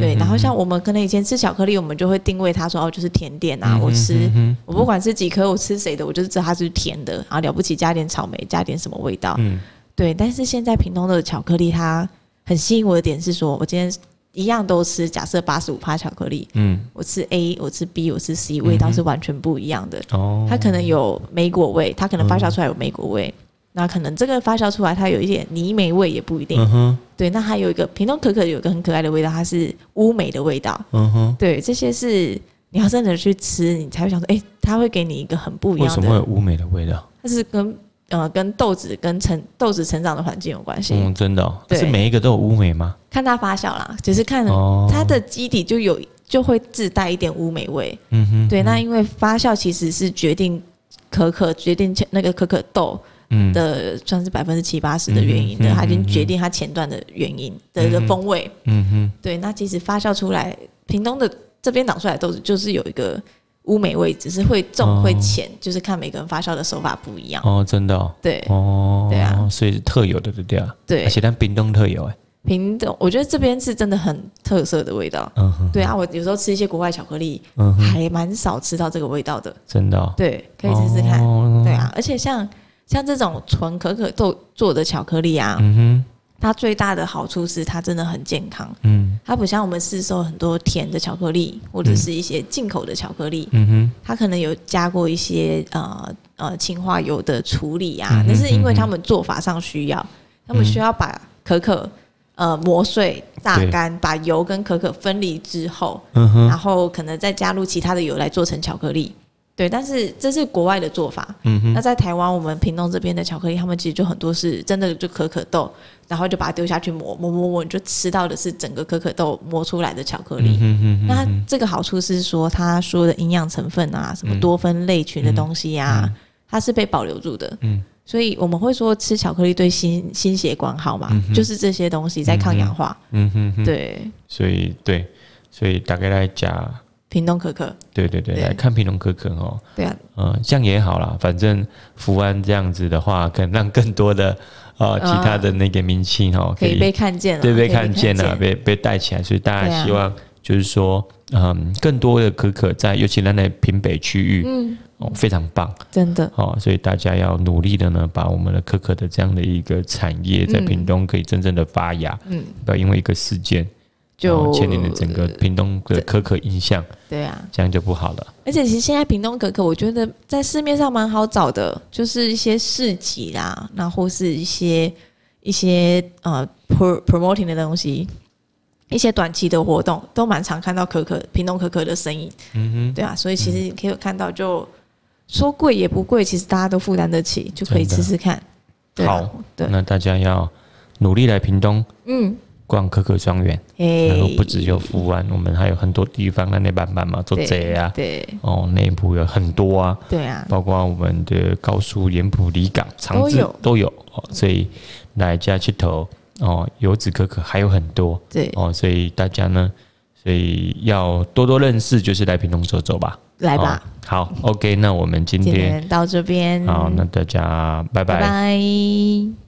对，然后像我们可能以前吃巧克力，我们就会定位它说哦，就是甜点啊。我吃我不管吃几颗，我吃谁的，我就是知道它是甜的。然后了不起加点草莓，加点什么味道。嗯，对。但是现在屏东的巧克力，它很吸引我的点是说，我今天一样都吃，假设八十五趴巧克力，嗯，我吃 A，我吃 B，我吃 C，味道是完全不一样的。哦，它可能有莓果味，它可能发酵出来有莓果味。嗯那可能这个发酵出来，它有一点泥煤味也不一定。嗯哼，对，那还有一个屏东可可有一个很可爱的味道，它是乌梅的味道。嗯哼，对，这些是你要真的去吃，你才会想说，哎、欸，它会给你一个很不一样的。为什么会有乌梅的味道？它是跟呃跟豆子跟成豆子成长的环境有关系。嗯，真的、哦，是每一个都有乌梅吗？看它发酵啦，只是看它的基底就有就会自带一点乌梅味。嗯哼，对，那因为发酵其实是决定可可决定那个可可豆。嗯的算是百分之七八十的原因的，它已经决定它前段的原因的一个风味。嗯哼，对，那其实发酵出来，屏东的这边长出来的豆子就是有一个乌梅味，只是会重会浅，就是看每个人发酵的手法不一样。哦，真的。对。哦。对啊。所以是特有的，对不对啊？对。而且但屏东特有哎。屏东，我觉得这边是真的很特色的味道。嗯哼。对啊，我有时候吃一些国外巧克力，嗯，还蛮少吃到这个味道的。真的。对，可以试试看。对啊，而且像。像这种纯可可豆做的巧克力啊，嗯哼，它最大的好处是它真的很健康，嗯，它不像我们市售很多甜的巧克力或者是一些进口的巧克力，嗯哼，它可能有加过一些呃呃氢化油的处理啊，那是因为他们做法上需要，他们需要把可可呃磨碎、榨干，把油跟可可分离之后，嗯哼，然后可能再加入其他的油来做成巧克力。对，但是这是国外的做法。嗯哼。那在台湾，我们屏东这边的巧克力，他们其实就很多是真的就可可豆，然后就把它丢下去磨磨磨磨，你就吃到的是整个可可豆磨出来的巧克力。嗯哼。那这个好处是说，它说的营养成分啊，什么多酚类群的东西啊，嗯、它是被保留住的。嗯。所以我们会说吃巧克力对心心血管好嘛？嗯、就是这些东西在抗氧化。嗯哼，哼。对。所以对，所以大概来讲。屏东可可，对对对，对来看屏东可可哦。对啊，嗯，这样也好啦，反正福安这样子的话，可能让更多的呃其他的那个明星哦，可以，可以被看见了，对，被看见了，被被带起来。所以大家希望就是说，嗯，更多的可可在，尤其在那平北区域，嗯，哦，非常棒，真的哦。所以大家要努力的呢，把我们的可可的这样的一个产业在屏东可以真正的发芽，嗯，不要因为一个事件。就牵连了整个屏东的可可印象，对啊，这样就不好了。而且其实现在屏东可可，我觉得在市面上蛮好找的，就是一些市集啦，然后是一些一些呃 pro promoting 的东西，一些短期的活动都蛮常看到可可屏东可可的身影。嗯哼，对啊，所以其实你可以有看到，就说贵也不贵，其实大家都负担得起，就可以试试看。好，对，那大家要努力来屏东。嗯。逛可可庄园，然后不只有福安，我们还有很多地方那那慢慢嘛，做贼啊，对，哦，内部有很多啊，对啊，包括我们的高速盐埔离港、长治都有。哦，所以来家去投哦，油脂可可还有很多，对。哦，所以大家呢，所以要多多认识，就是来屏东走走吧，来吧，好，OK，那我们今天到这边，好，那大家拜拜。